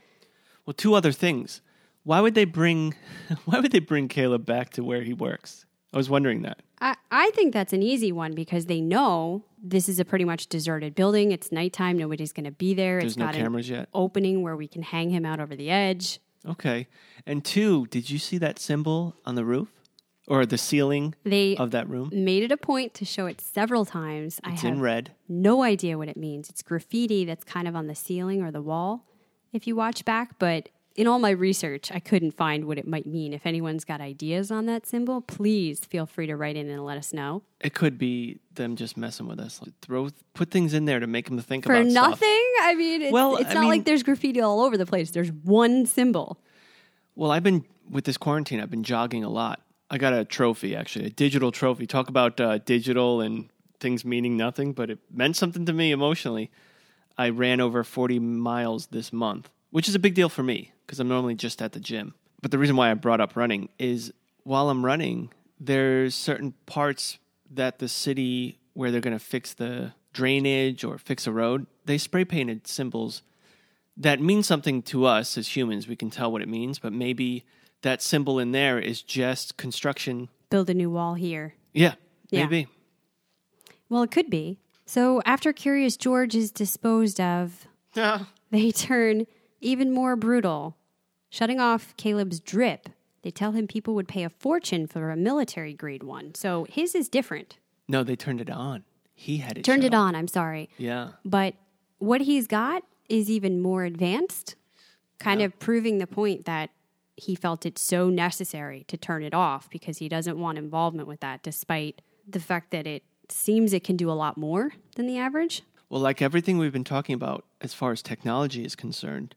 Well, two other things. Why would they bring *laughs* why would they bring Caleb back to where he works? I was wondering that. I, I think that's an easy one because they know this is a pretty much deserted building. It's nighttime. Nobody's going to be there. There's it's no got cameras an yet. opening where we can hang him out over the edge. Okay. And two, did you see that symbol on the roof or the ceiling They of that room? made it a point to show it several times. It's I have in red. no idea what it means. It's graffiti that's kind of on the ceiling or the wall if you watch back, but in all my research, I couldn't find what it might mean. If anyone's got ideas on that symbol, please feel free to write in and let us know. It could be them just messing with us. Like, throw put things in there to make them think For about nothing? stuff. I mean, it's, Well, it's I not mean- like there's graffiti all over the place. There's one symbol. Well, I've been with this quarantine. I've been jogging a lot. I got a trophy actually, a digital trophy. Talk about uh, digital and things meaning nothing, but it meant something to me emotionally. I ran over 40 miles this month, which is a big deal for me because I'm normally just at the gym. But the reason why I brought up running is while I'm running, there's certain parts that the city where they're going to fix the drainage or fix a road, they spray painted symbols that mean something to us as humans. We can tell what it means, but maybe that symbol in there is just construction. Build a new wall here. Yeah, Yeah. maybe. Well, it could be. So after Curious George is disposed of, they turn even more brutal, shutting off Caleb's drip. They tell him people would pay a fortune for a military grade one. So his is different. No, they turned it on. He had it Turned it on, I'm sorry. Yeah. But what he's got is even more advanced, kind of proving the point that he felt it so necessary to turn it off because he doesn't want involvement with that, despite the fact that it seems it can do a lot more than the average. Well, like everything we've been talking about as far as technology is concerned,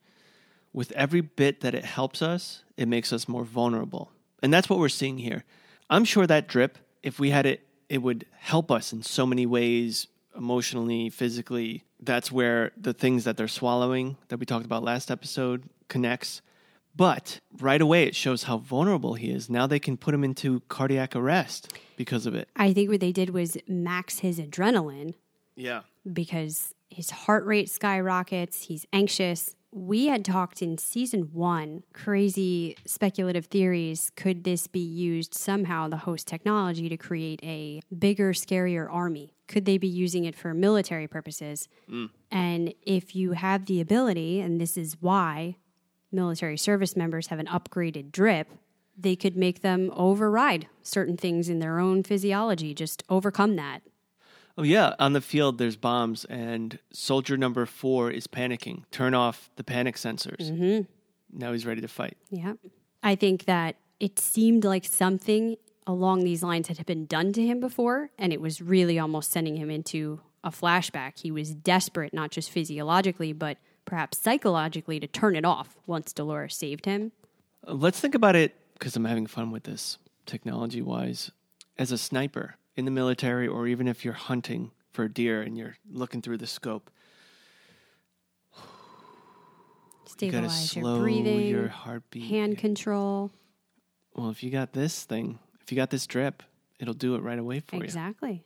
with every bit that it helps us, it makes us more vulnerable. And that's what we're seeing here. I'm sure that drip, if we had it, it would help us in so many ways emotionally, physically. That's where the things that they're swallowing that we talked about last episode connects. But right away, it shows how vulnerable he is. Now they can put him into cardiac arrest because of it. I think what they did was max his adrenaline Yeah. because his heart rate skyrockets. He's anxious. We had talked in season one crazy speculative theories. Could this be used somehow, the host technology, to create a bigger, scarier army? Could they be using it for military purposes? Mm. And if you have the ability, and this is why military service members have an upgraded drip, they could make them override certain things in their own physiology, just overcome that. Oh yeah, on the field there's bombs, and soldier number four is panicking. Turn off the panic sensors. Mm-hmm. Now he's ready to fight. Yeah. I think that it seemed like something along these lines had been done to him before, and it was really almost sending him into a flashback. He was desperate, not just physiologically, but perhaps psychologically, to turn it off once Dolores saved him. Let's think about it because I'm having fun with this technology wise. As a sniper in the military, or even if you're hunting for a deer and you're looking through the scope, you gotta your breathing, your heartbeat. hand control. Well, if you got this thing, if you got this drip, it'll do it right away for you. Exactly.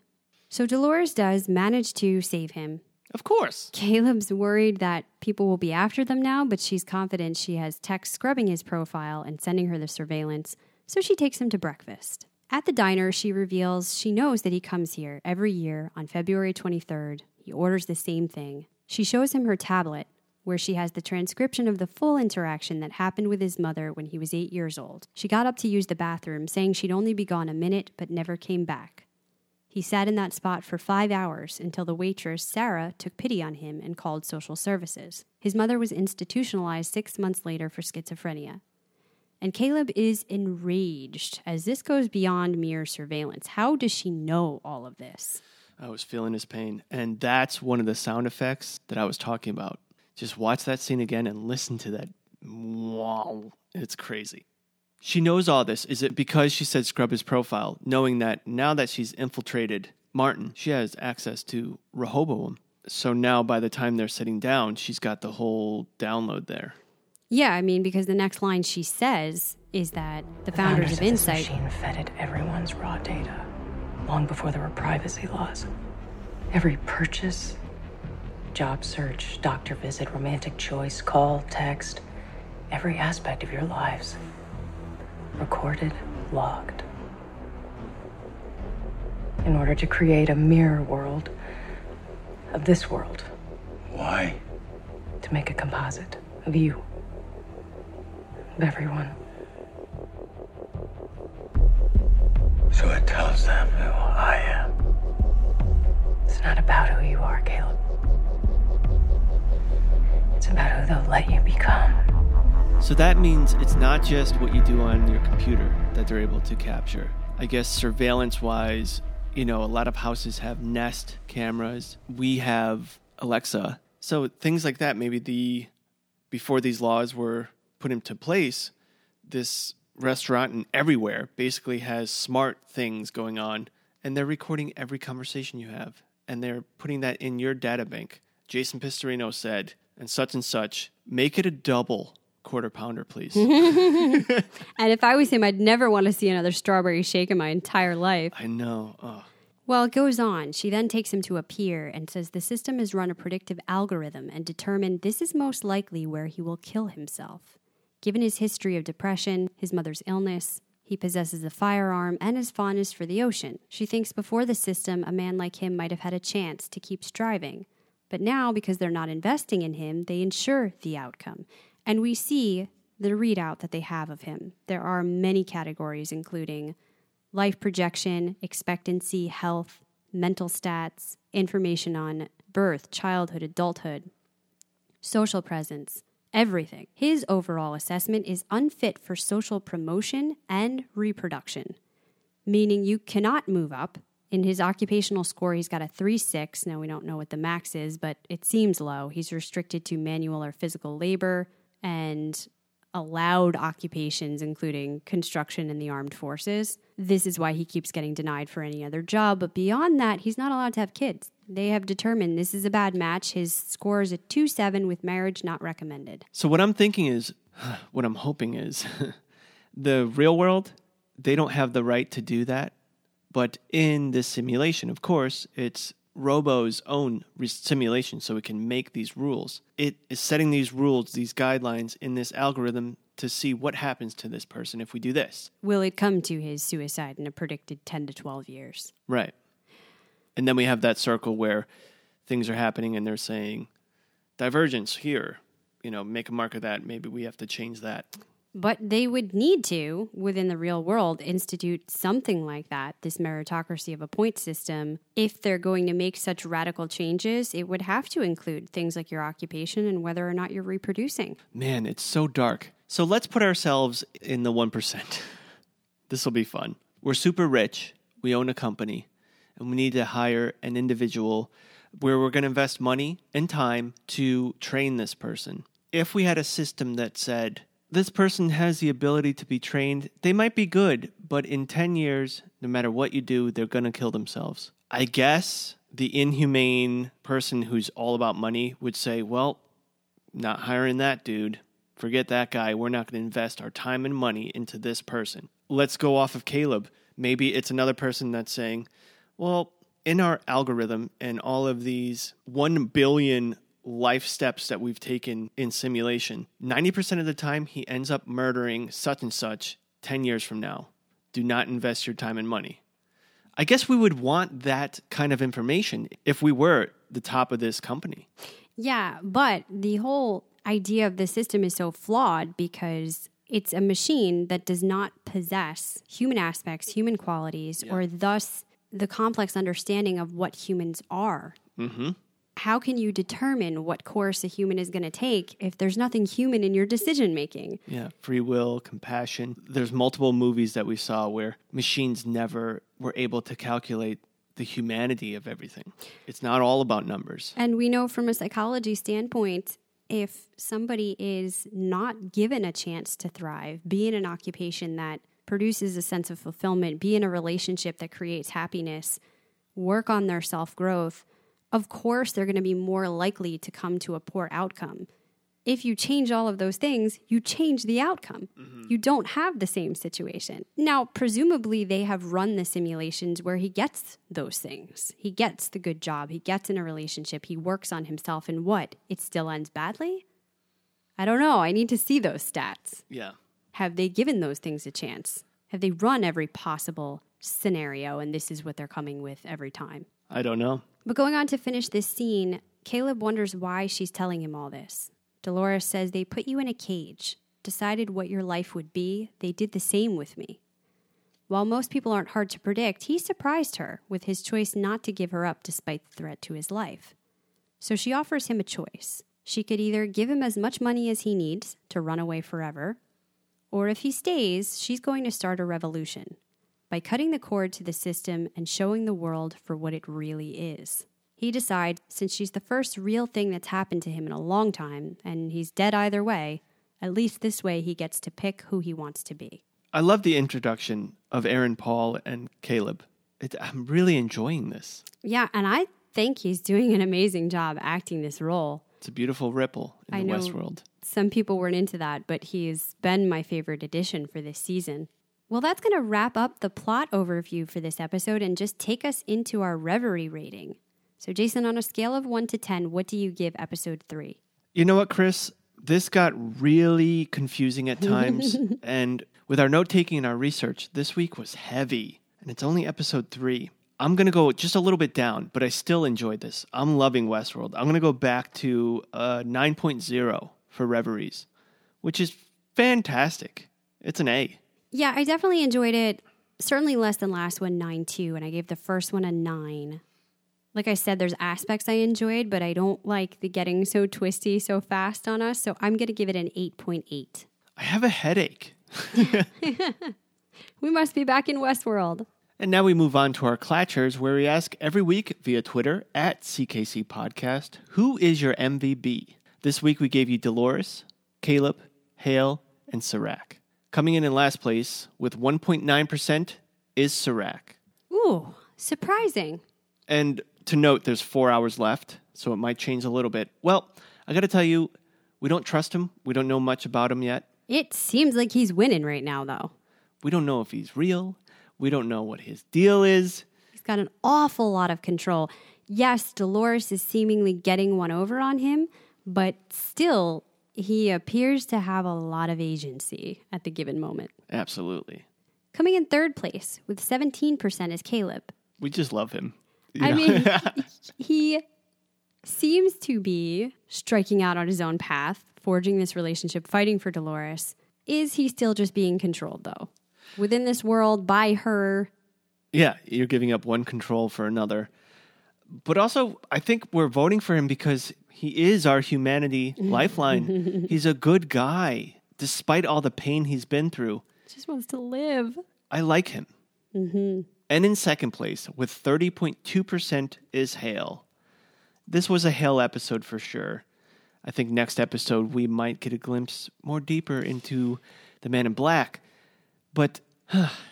So Dolores does manage to save him. Of course. Caleb's worried that people will be after them now, but she's confident she has tech scrubbing his profile and sending her the surveillance, so she takes him to breakfast. At the diner, she reveals she knows that he comes here every year on February 23rd. He orders the same thing. She shows him her tablet, where she has the transcription of the full interaction that happened with his mother when he was eight years old. She got up to use the bathroom, saying she'd only be gone a minute but never came back. He sat in that spot for five hours until the waitress, Sarah, took pity on him and called social services. His mother was institutionalized six months later for schizophrenia. And Caleb is enraged as this goes beyond mere surveillance. How does she know all of this? I was feeling his pain. And that's one of the sound effects that I was talking about. Just watch that scene again and listen to that. Wow. It's crazy. She knows all this. Is it because she said scrub his profile, knowing that now that she's infiltrated Martin, she has access to Rehoboam. So now by the time they're sitting down, she's got the whole download there. Yeah, I mean, because the next line she says is that the, founders, of this Incite. machine vetted everyone's raw data long before there were privacy laws. Every purchase, job search, doctor visit, romantic choice, call, text, every aspect of your lives. Recorded, logged. In order to create a mirror world of this world, Why? to make a composite of you, of everyone. So it tells them who I am. It's not about who you are, Caleb. It's about who they'll let you become. So that means it's not just what you do on your computer that they're able to capture. I guess surveillance wise, you know, a lot of houses have Nest cameras. We have Alexa. So things like that, maybe the before these laws were put into place, this restaurant and everywhere basically has smart things going on and they're recording every conversation you have and they're putting that in your data bank. Jason Pistorino said, and such and such, make it a double quarter pounder, please. *laughs* And if I was him, I'd never want to see another strawberry shake in my entire life. I know. Oh, Well, it goes on. She then takes him to a pier and says the system has run a predictive algorithm and determined this is most likely where he will kill himself. Given his history of depression, his mother's illness, he possesses a firearm and his fondness for the ocean. She thinks before the system, a man like him might have had a chance to keep striving. But now, because they're not investing in him, they ensure the outcome. And we see the readout that they have of him. There are many categories, including life projection, expectancy, health, mental stats, information on birth, childhood, adulthood, social presence, everything. His overall assessment is unfit for social promotion and reproduction, meaning you cannot move up. In his occupational score, he's got a 3 6. Now, we don't know what the max is, but it seems low. He's restricted to manual or physical labor and allowed occupations, including construction and the armed forces. This is why he keeps getting denied for any other job. But beyond that, he's not allowed to have kids. They have determined this is a bad match. His score is a 2 7 with marriage not recommended. So what I'm thinking is, *sighs* what I'm hoping is, *laughs* the real world, they don't have the right to do that. But in this simulation, of course, it's Robo's own re- simulation, so it can make these rules. It is setting these rules, these guidelines in this algorithm to see what happens to this person if we do this. Will it come to his suicide in a predicted 10 to 12 years? Right. And then we have that circle where things are happening and they're saying, divergence here, you know, make a mark of that. Maybe we have to change that. But they would need to, within the real world, institute something like that, this meritocracy of a point system. If they're going to make such radical changes, it would have to include things like your occupation and whether or not you're reproducing. Man, it's so dark. So let's put ourselves in the 1%. *laughs* this will be fun. We're super rich, we own a company, and we need to hire an individual where we're going to invest money and time to train this person. If we had a system that said, this person has the ability to be trained, they might be good, but in 10 years, no matter what you do, they're going to kill themselves. I guess the inhumane person who's all about money would say, well, not hiring that dude. Forget that guy. We're not going to invest our time and money into this person. Let's go off of Caleb. Maybe it's another person that's saying, well, in our algorithm and all of these 1 billion life steps that we've taken in simulation, 90% of the time he ends up murdering such and such 10 years from now. Do not invest your time and money. I guess we would want that kind of information if we were the top of this company. Yeah, but the whole idea of the system is so flawed because it's a machine that does not possess human aspects, human qualities, or thus the complex understanding of what humans are. Mm-hmm. How can you determine what course a human is going to take if there's nothing human in your decision making? Yeah, free will, compassion. There's multiple movies that we saw where machines never were able to calculate the humanity of everything. It's not all about numbers. And we know from a psychology standpoint, if somebody is not given a chance to thrive, be in an occupation that produces a sense of fulfillment, be in a relationship that creates happiness, work on their self growth, of course they're going to be more likely to come to a poor outcome. If you change all of those things, you change the outcome. Mm-hmm. You don't have the same situation. Now, presumably, they have run the simulations where he gets those things. He gets the good job, he gets in a relationship, he works on himself, and what? It still ends badly? I don't know. I need to see those stats. Yeah. Have they given those things a chance? Have they run every possible scenario and this is what they're coming with every time? I don't know. But going on to finish this scene, Caleb wonders why she's telling him all this. Dolores says they put you in a cage, decided what your life would be. They did the same with me. While most people aren't hard to predict, he surprised her with his choice not to give her up despite the threat to his life. So she offers him a choice. She could either give him as much money as he needs to run away forever, or if he stays, she's going to start a revolution by cutting the cord to the system and showing the world for what it really is. He decides, since she's the first real thing that's happened to him in a long time, and he's dead either way, at least this way he gets to pick who he wants to be. I love the introduction of Aaron Paul and Caleb. It, I'm really enjoying this. Yeah, and I think he's doing an amazing job acting this role. It's a beautiful ripple in I the. Westworld. Some people weren't into that, but he's been my favorite addition for this season. Well, that's going to wrap up the plot overview for this episode and just take us into our reverie rating. So, Jason, on a scale of 1 to 10, what do you give episode 3? You know what, Chris? This got really confusing at times. *laughs* and with our note taking and our research, this week was heavy. And it's only episode three. I'm going to go just a little bit down, but I still enjoyed this. I'm loving Westworld. I'm going to go back to uh, 9.0 for Reveries, which is fantastic. It's an A. Yeah, I definitely enjoyed it. Certainly less than last one, nine two, and I gave the first one a 9. Like I said, there's aspects I enjoyed, but I don't like the getting so twisty so fast on us, so I'm going to give it an 8.8. I have a headache. *laughs* We must be back in Westworld. And now we move on to our Clatchers, where we ask every week via Twitter at CKC Podcast, who is your MVB? This week we gave you Dolores, Caleb, Hale, and Serac. Coming in in last place with 1.9% is Serac. Ooh, surprising. And to note, there's four hours left, so it might change a little bit. Well, I got to tell you, we don't trust him. We don't know much about him yet. It seems like he's winning right now, though. We don't know if he's real. We don't know what his deal is. He's got an awful lot of control. Yes, Dolores is seemingly getting one over on him, but still, he appears to have a lot of agency at the given moment. Absolutely. Coming in third place with 17% is Caleb. We just love him. You I know? mean, *laughs* he seems to be striking out on his own path, forging this relationship, fighting for Dolores. Is he still just being controlled, though? Within this world, by her, Yeah, you're giving up one control for another. But also, I think we're voting for him because he is our humanity mm-hmm. lifeline. *laughs* he's a good guy, despite all the pain he's been through. just wants to live. I like him. Mm-hmm. And in second place, with 30.2%, is Hale. This was a Hale episode for sure. I think next episode we might get a glimpse more deeper into the Man in Black. But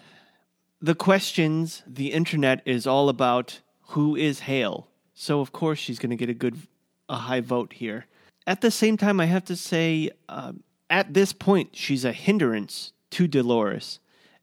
*sighs* the questions, the internet is all about who is Hale. So of course she's going to get a good, a high vote here. At the same time, I have to say, uh, at this point, she's a hindrance to Dolores,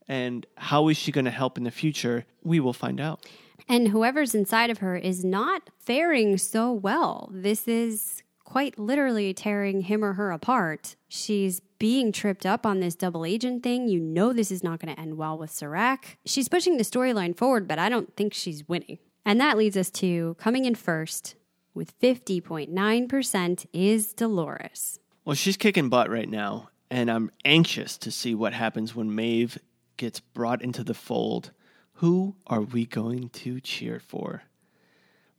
And how is she going to help in the future? We will find out. And whoever's inside of her is not faring so well. This is quite literally tearing him or her apart. She's being tripped up on this double agent thing. You know this is not going to end well with Serac. She's pushing the storyline forward, but I don't think she's winning. And that leads us to coming in first with 50.9% is Dolores. Well, she's kicking butt right now, and I'm anxious to see what happens when Maeve gets brought into the fold. Who are we going to cheer for?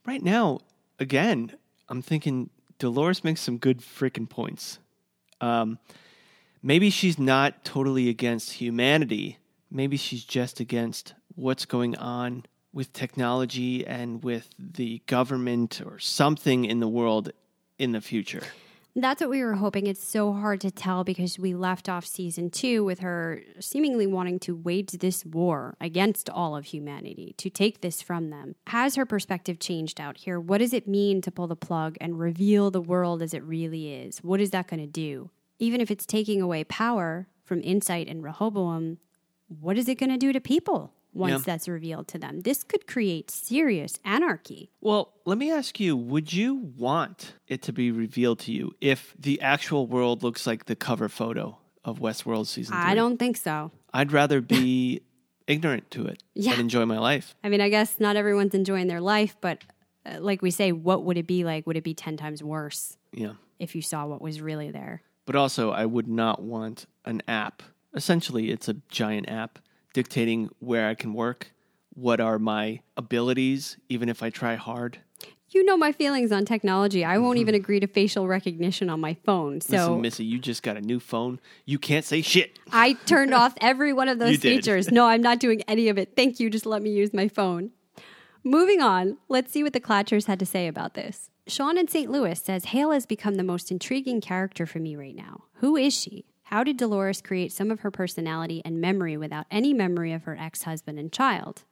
Right now, again, I'm thinking Dolores makes some good freaking points. Um, maybe she's not totally against humanity. Maybe she's just against what's going on with technology and with the government or something in the world in the future. That's what we were hoping. It's so hard to tell because we left off season two with her seemingly wanting to wage this war against all of humanity, to take this from them. Has her perspective changed out here? What does it mean to pull the plug and reveal the world as it really is? What is that going to do? Even if it's taking away power from Incite and Rehoboam, what is it going to do to people? Once Yeah. that's revealed to them. This could create serious anarchy. Well, let me ask you would you want it to be revealed to you if the actual world looks like the cover photo of Westworld season three? I don't think so. I'd rather be *laughs* ignorant to it Yeah. and enjoy my life. I mean, I guess not everyone's enjoying their life, but uh, like we say, what would it be like? Would it be 10 times worse Yeah. if you saw what was really there? But also, I would not want an app. Essentially, it's a giant app dictating where I can work, what are my abilities, even if I try hard. You know my feelings on technology. I won't even agree to facial recognition on my phone. So Listen, Missy, you just got a new phone. You can't say shit. I turned off every one of *laughs* those features. No, I'm not doing any of it. Thank you. Just let me use my phone. Moving on, let's see what the Clatchers had to say about this. Sean in St. Louis says Hale has become the most intriguing character for me right now. Who is she? How did Dolores create some of her personality and memory without any memory of her ex husband and child?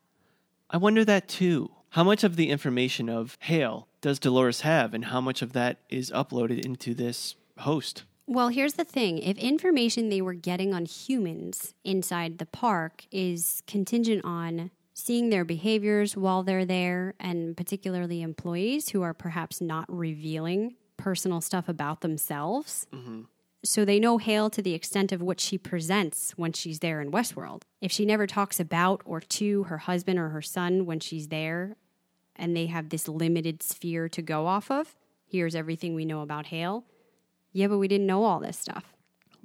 I wonder that too. How much of the information of Hale does Dolores have, and how much of that is uploaded into this host? Well, here's the thing if information they were getting on humans inside the park is contingent on seeing their behaviors while they're there, and particularly employees who are perhaps not revealing personal stuff about themselves. Mm-hmm. So they know Hale to the extent of what she presents when she's there in Westworld. If she never talks about or to her husband or her son when she's there, and they have this limited sphere to go off of, here's everything we know about Hale. Yeah, but we didn't know all this stuff.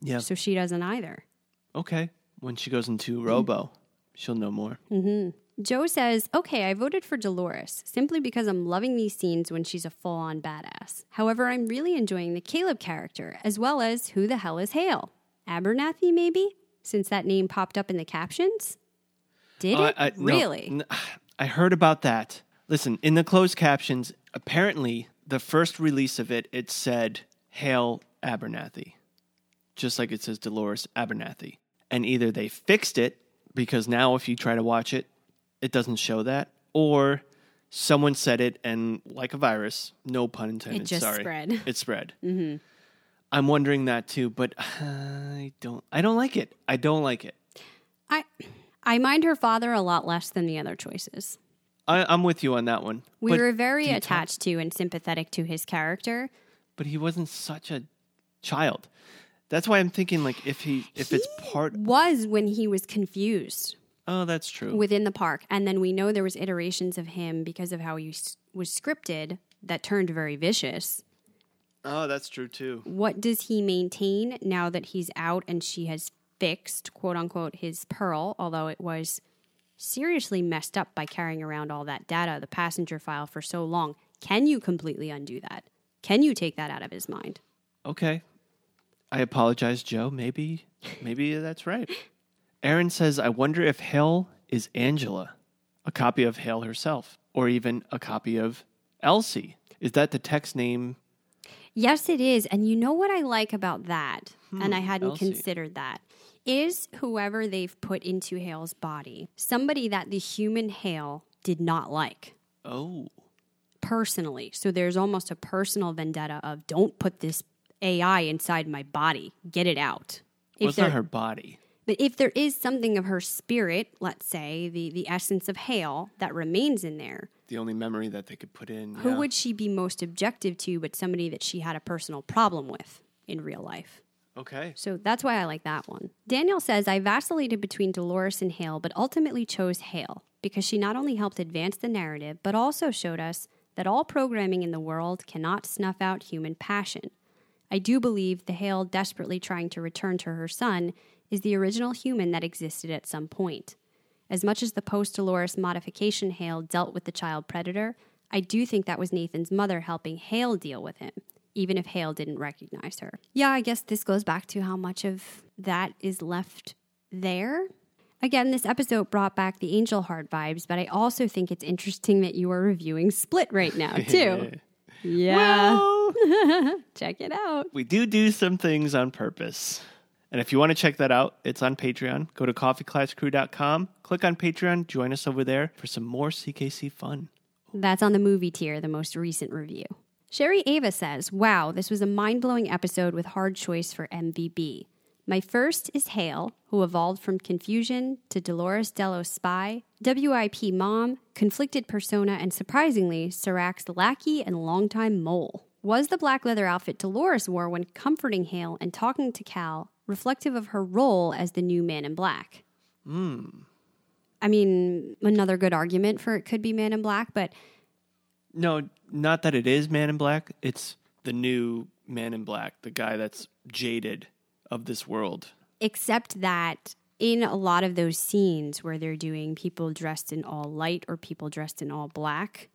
Yeah. So she doesn't either. Okay. When she goes into Robo, she'll know more. Mm-hmm. Joe says, Okay, I voted for Dolores simply because I'm loving these scenes when she's a full on badass. However, I'm really enjoying the Caleb character, as well as who the hell is Hale? Abernathy, maybe? Since that name popped up in the captions? Did Oh, it? I- I- no, really? n- I heard about that. Listen, in the closed captions, apparently the first release of it, it said Hale Abernathy, just like it says Dolores Abernathy. And either they fixed it because now if you try to watch it, it doesn't show that, or someone said it and like a virus, no pun intended. It just sorry, spread. *laughs* It spread. Mm-hmm. I'm wondering that too, but *sighs* I don't. I don't like it. I don't like it. I, I mind her father a lot less than the other choices. I, I'm with you on that one. We But were very attached to and sympathetic to his character. but he wasn't such a child. That's why I'm thinking like if he if it's part Was when he was confused. Oh that's true. within the park and then we know there was iterations of him because of how he s- was scripted that turned very vicious oh that's true too. what does he maintain now that he's out and she has fixed quote unquote his pearl although it was seriously messed up by carrying around all that data the passenger file for so long can you completely undo that can you take that out of his mind Okay. I apologize, Joe. Maybe maybe that's right. *laughs* Aaron says I wonder if Hale is Angela, a copy of Hale herself, or even a copy of Elsie. Is that the text name? Yes, it is. And you know what I like about that? Hmm, and I hadn't Elsie. considered that. Is whoever they've put into Hale's body somebody that the human Hale did not like Oh. personally. So there's almost a personal vendetta of don't put this AI inside my body, get it out. Well, it's not her body. But if there is something of her spirit, let's say, the, the essence of Hale that remains in there, The only memory that they could put in. who yeah. would she be most objective to but somebody that she had a personal problem with in real life? Okay. So that's why I like that one. Daniel says, I vacillated between Dolores and Hale, but ultimately chose Hale because she not only helped advance the narrative, but also showed us that all programming in the world cannot snuff out human passion. I do believe the Hale desperately trying to return to her son is the original human that existed at some point. As much as the post Dolores modification Hale dealt with the child predator, I do think that was Nathan's mother helping Hale deal with him, even if Hale didn't recognize her. Yeah, I guess this goes back to how much of that is left there. Again, this episode brought back the Angel Heart vibes, but I also think it's interesting that you are reviewing Split right now, *laughs* too. yeah. *laughs* Check it out. We do do some things on purpose. And if you want to check that out, it's on Patreon. Go to coffeeclasscrew.com, click on Patreon, join us over there for some more CKC fun. That's on the movie tier, the most recent review. Sherry Ava says, Wow, this was a mind blowing episode with hard choice for MVB. My first is Hale, who evolved from confusion to Dolores Delos spy, WIP mom, conflicted persona, and surprisingly, Serac's lackey and longtime mole. Was the black leather outfit Dolores wore when comforting Hale and talking to Cal reflective of her role as the new man in black? Hmm. I mean, another good argument for it could be Man in Black, but No, not that it is Man in Black. It's the new Man in Black, the guy that's jaded of this world. except that in a lot of those scenes where they're doing people dressed in all light or people dressed in all black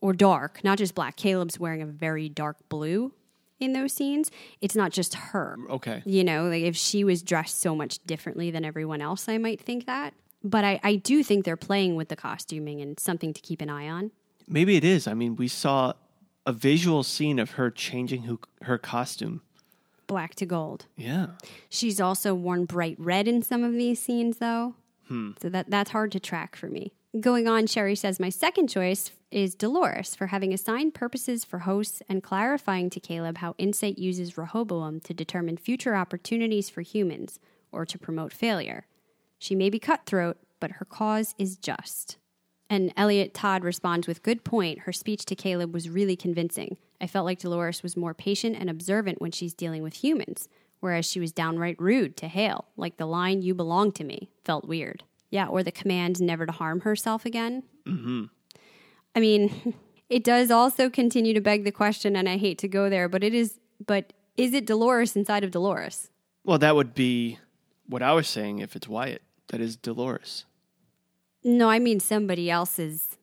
or dark, not just black, Caleb's wearing a very dark blue in those scenes. It's not just her. Okay. You know, like if she was dressed so much differently than everyone else, I might think that. But I, I do think they're playing with the costuming and something to keep an eye on. Maybe it is. I mean, we saw a visual scene of her changing who, her costume. Black to gold. Yeah. She's also worn bright red in some of these scenes, though. Hmm. So that that's hard to track for me. Going on, Sherry says my second choice is Dolores for having assigned purposes for hosts and clarifying to Caleb how Incite uses Rehoboam to determine future opportunities for humans or to promote failure. She may be cutthroat, but her cause is just. And Elliot Todd responds with good point. Her speech to Caleb was really convincing. I felt like Dolores was more patient and observant when she's dealing with humans, whereas she was downright rude to Hale, like the line "You belong to me" felt weird. Yeah, or the command never to harm herself again. Mm-hmm. I mean, *laughs* it does also continue to beg the question, and I hate to go there, but it is. But is it Dolores inside of Dolores? Well, that would be what I was saying if it's Wyatt. That is Dolores. No, I mean somebody else's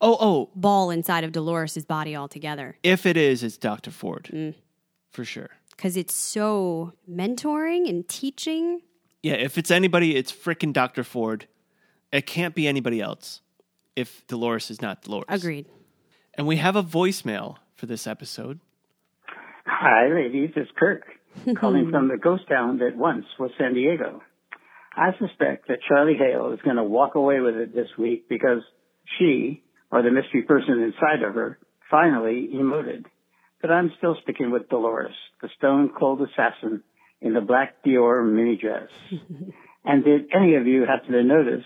Oh, oh, ball inside of Dolores's body altogether. if it is, it's Dr. Ford. For sure. because it's so mentoring and teaching. Yeah, if it's anybody, it's frickin' Dr. Ford. It can't be anybody else if Dolores is not Dolores. Agreed. And we have a voicemail for this episode. Hi, ladies. It's Kirk *laughs* calling from the ghost town that once was San Diego. I suspect that Charlie Hale is going to walk away with it this week because she, or the mystery person inside of her, finally emoted. But I'm still sticking with Dolores, the stone cold assassin in the black Dior mini dress. *laughs* and did any of you happen to notice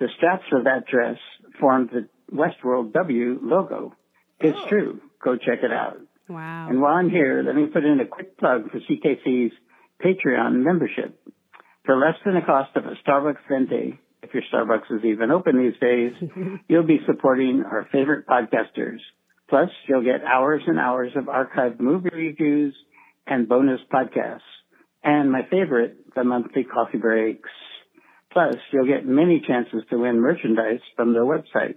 the straps of that dress formed the Westworld W logo? It's oh. true. Go check it out. Wow. And while I'm here, let me put in a quick plug for CKC's Patreon membership. For less than the cost of a Starbucks venti, if your Starbucks is even open these days, *laughs* you'll be supporting our favorite podcasters. Plus, you'll get hours and hours of archived movie reviews and bonus podcasts. And my favorite, the monthly coffee breaks. Plus, you'll get many chances to win merchandise from their website.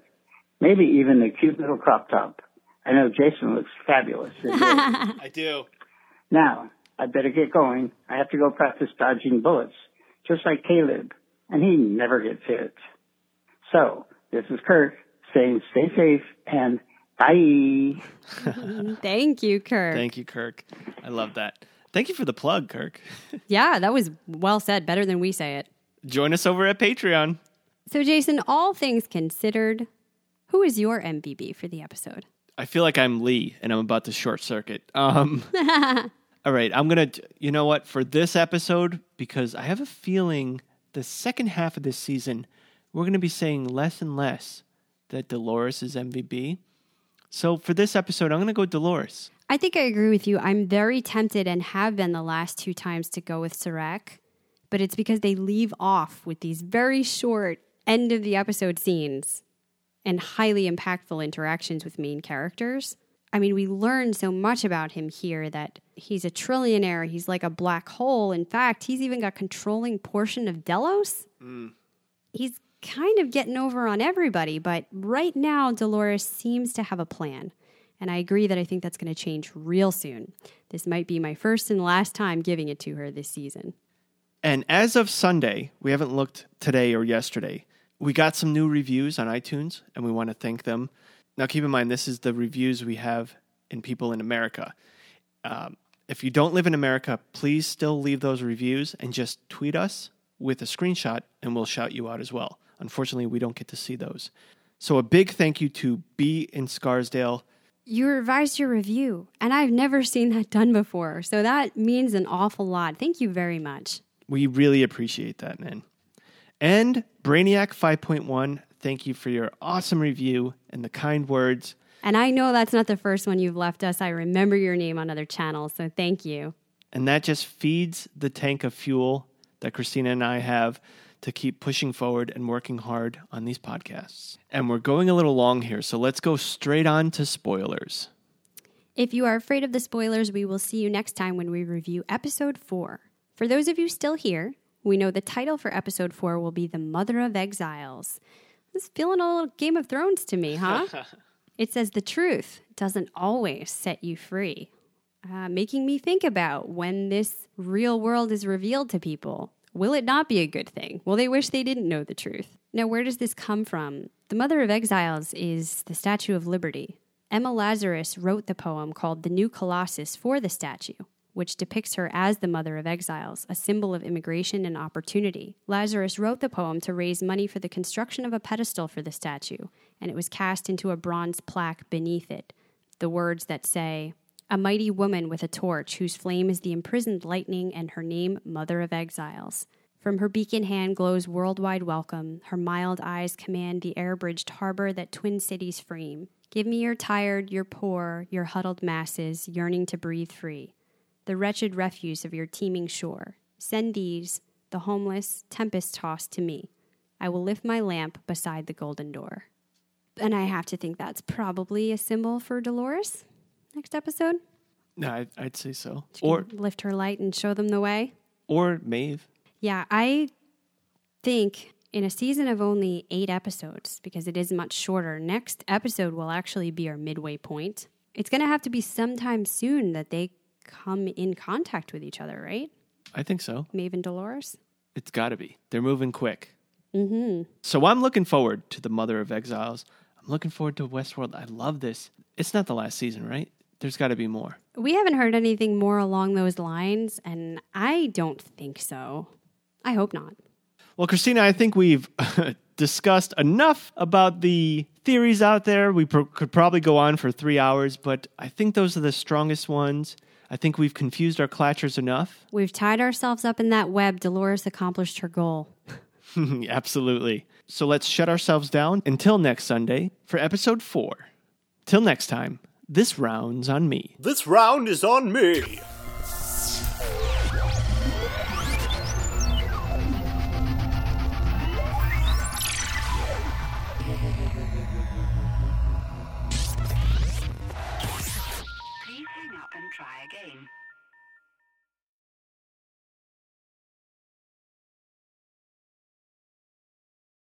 Maybe even a cute little crop top. I know Jason looks fabulous. *laughs* I do. Now, I better get going. I have to go practice dodging bullets, just like Caleb, and he never gets hit. So, this is Kirk saying stay safe and bye. *laughs* Thank you, Kirk. Thank you, Kirk. I love that. Thank you for the plug, Kirk. *laughs* yeah, that was well said. Better than we say it. Join us over at Patreon. So, Jason, all things considered, who is your MVB for the episode? I feel like I'm Lee and I'm about to short circuit. Um, *laughs* All right, I'm going to, you know what, for this episode, because I have a feeling the second half of this season, we're going to be saying less and less that Dolores is MVP. So for this episode, I'm going to go Dolores. I think I agree with you. I'm very tempted and have been the last two times to go with Serac, but it's because they leave off with these very short end of the episode scenes and highly impactful interactions with main characters. I mean, we learn so much about him here that he's a trillionaire. He's like a black hole. In fact, he's even got controlling portion of Delos. Mm. He's kind of getting over on everybody, but right now, Dolores seems to have a plan. And I agree that I think that's going to change real soon. This might be my first and last time giving it to her this season. And as of Sunday, we haven't looked today or yesterday. We got some new reviews on iTunes, and we want to thank them. Now, keep in mind, this is the reviews we have in people in America. Um, if you don't live in America, please still leave those reviews and just tweet us with a screenshot, and we'll shout you out as well. Unfortunately, we don't get to see those. So, a big thank you to B in Scarsdale. You revised your review, and I've never seen that done before. So that means an awful lot. Thank you very much. We really appreciate that, man. And Brainiac 5.1, thank you for your awesome review and the kind words. And I know that's not the first one you've left us. I remember your name on other channels, so thank you. And that just feeds the tank of fuel that Christina and I have to keep pushing forward and working hard on these podcasts. And we're going a little long here, so let's go straight on to spoilers. If you are afraid of the spoilers, we will see you next time when we review episode 4. For those of you still here, we know the title for episode 4 will be The Mother of Exiles. It's feeling a little Game of Thrones to me, huh? *laughs* it says the truth doesn't always set you free, uh, making me think about when this real world is revealed to people. Will it not be a good thing? Will they wish they didn't know the truth? Now, where does this come from? The Mother of Exiles is the Statue of Liberty. Emma Lazarus wrote the poem called The New Colossus for the statue, which depicts her as the Mother of Exiles, a symbol of immigration and opportunity. Lazarus wrote the poem to raise money for the construction of a pedestal for the statue, and it was cast into a bronze plaque beneath it. The words that say, a mighty woman with a torch, whose flame is the imprisoned lightning, and her name, Mother of Exiles. From her beacon hand glows worldwide welcome. Her mild eyes command the air bridged harbor that twin cities frame. Give me your tired, your poor, your huddled masses, yearning to breathe free. The wretched refuse of your teeming shore. Send these, the homeless, tempest tossed to me. I will lift my lamp beside the golden door. And I have to think that's probably a symbol for Dolores next episode. No, I'd, I'd say so. She Or lift her light and show them the way. or Maeve. Yeah, I think in a season of only eight episodes, because it is much shorter, next episode will actually be our midway point. It's going to have to be sometime soon that they come in contact with each other, right? I think so. Maeve and Dolores? It's got to be. They're moving quick. Mm-hmm. So I'm looking forward to the Mother of Exiles. I'm looking forward to Westworld. I love this. It's not the last season, right? There's got to be more. We haven't heard anything more along those lines, and I don't think so. I hope not. Well, Christina, I think we've *laughs* discussed enough about the theories out there. We pro- could probably go on for three hours, but I think those are the strongest ones. I think we've confused our clatchers enough. We've tied ourselves up in that web. Dolores accomplished her goal. *laughs* *laughs* Absolutely. So let's shut ourselves down until next Sunday for episode four. Till next time, this round's on me. This round is on me.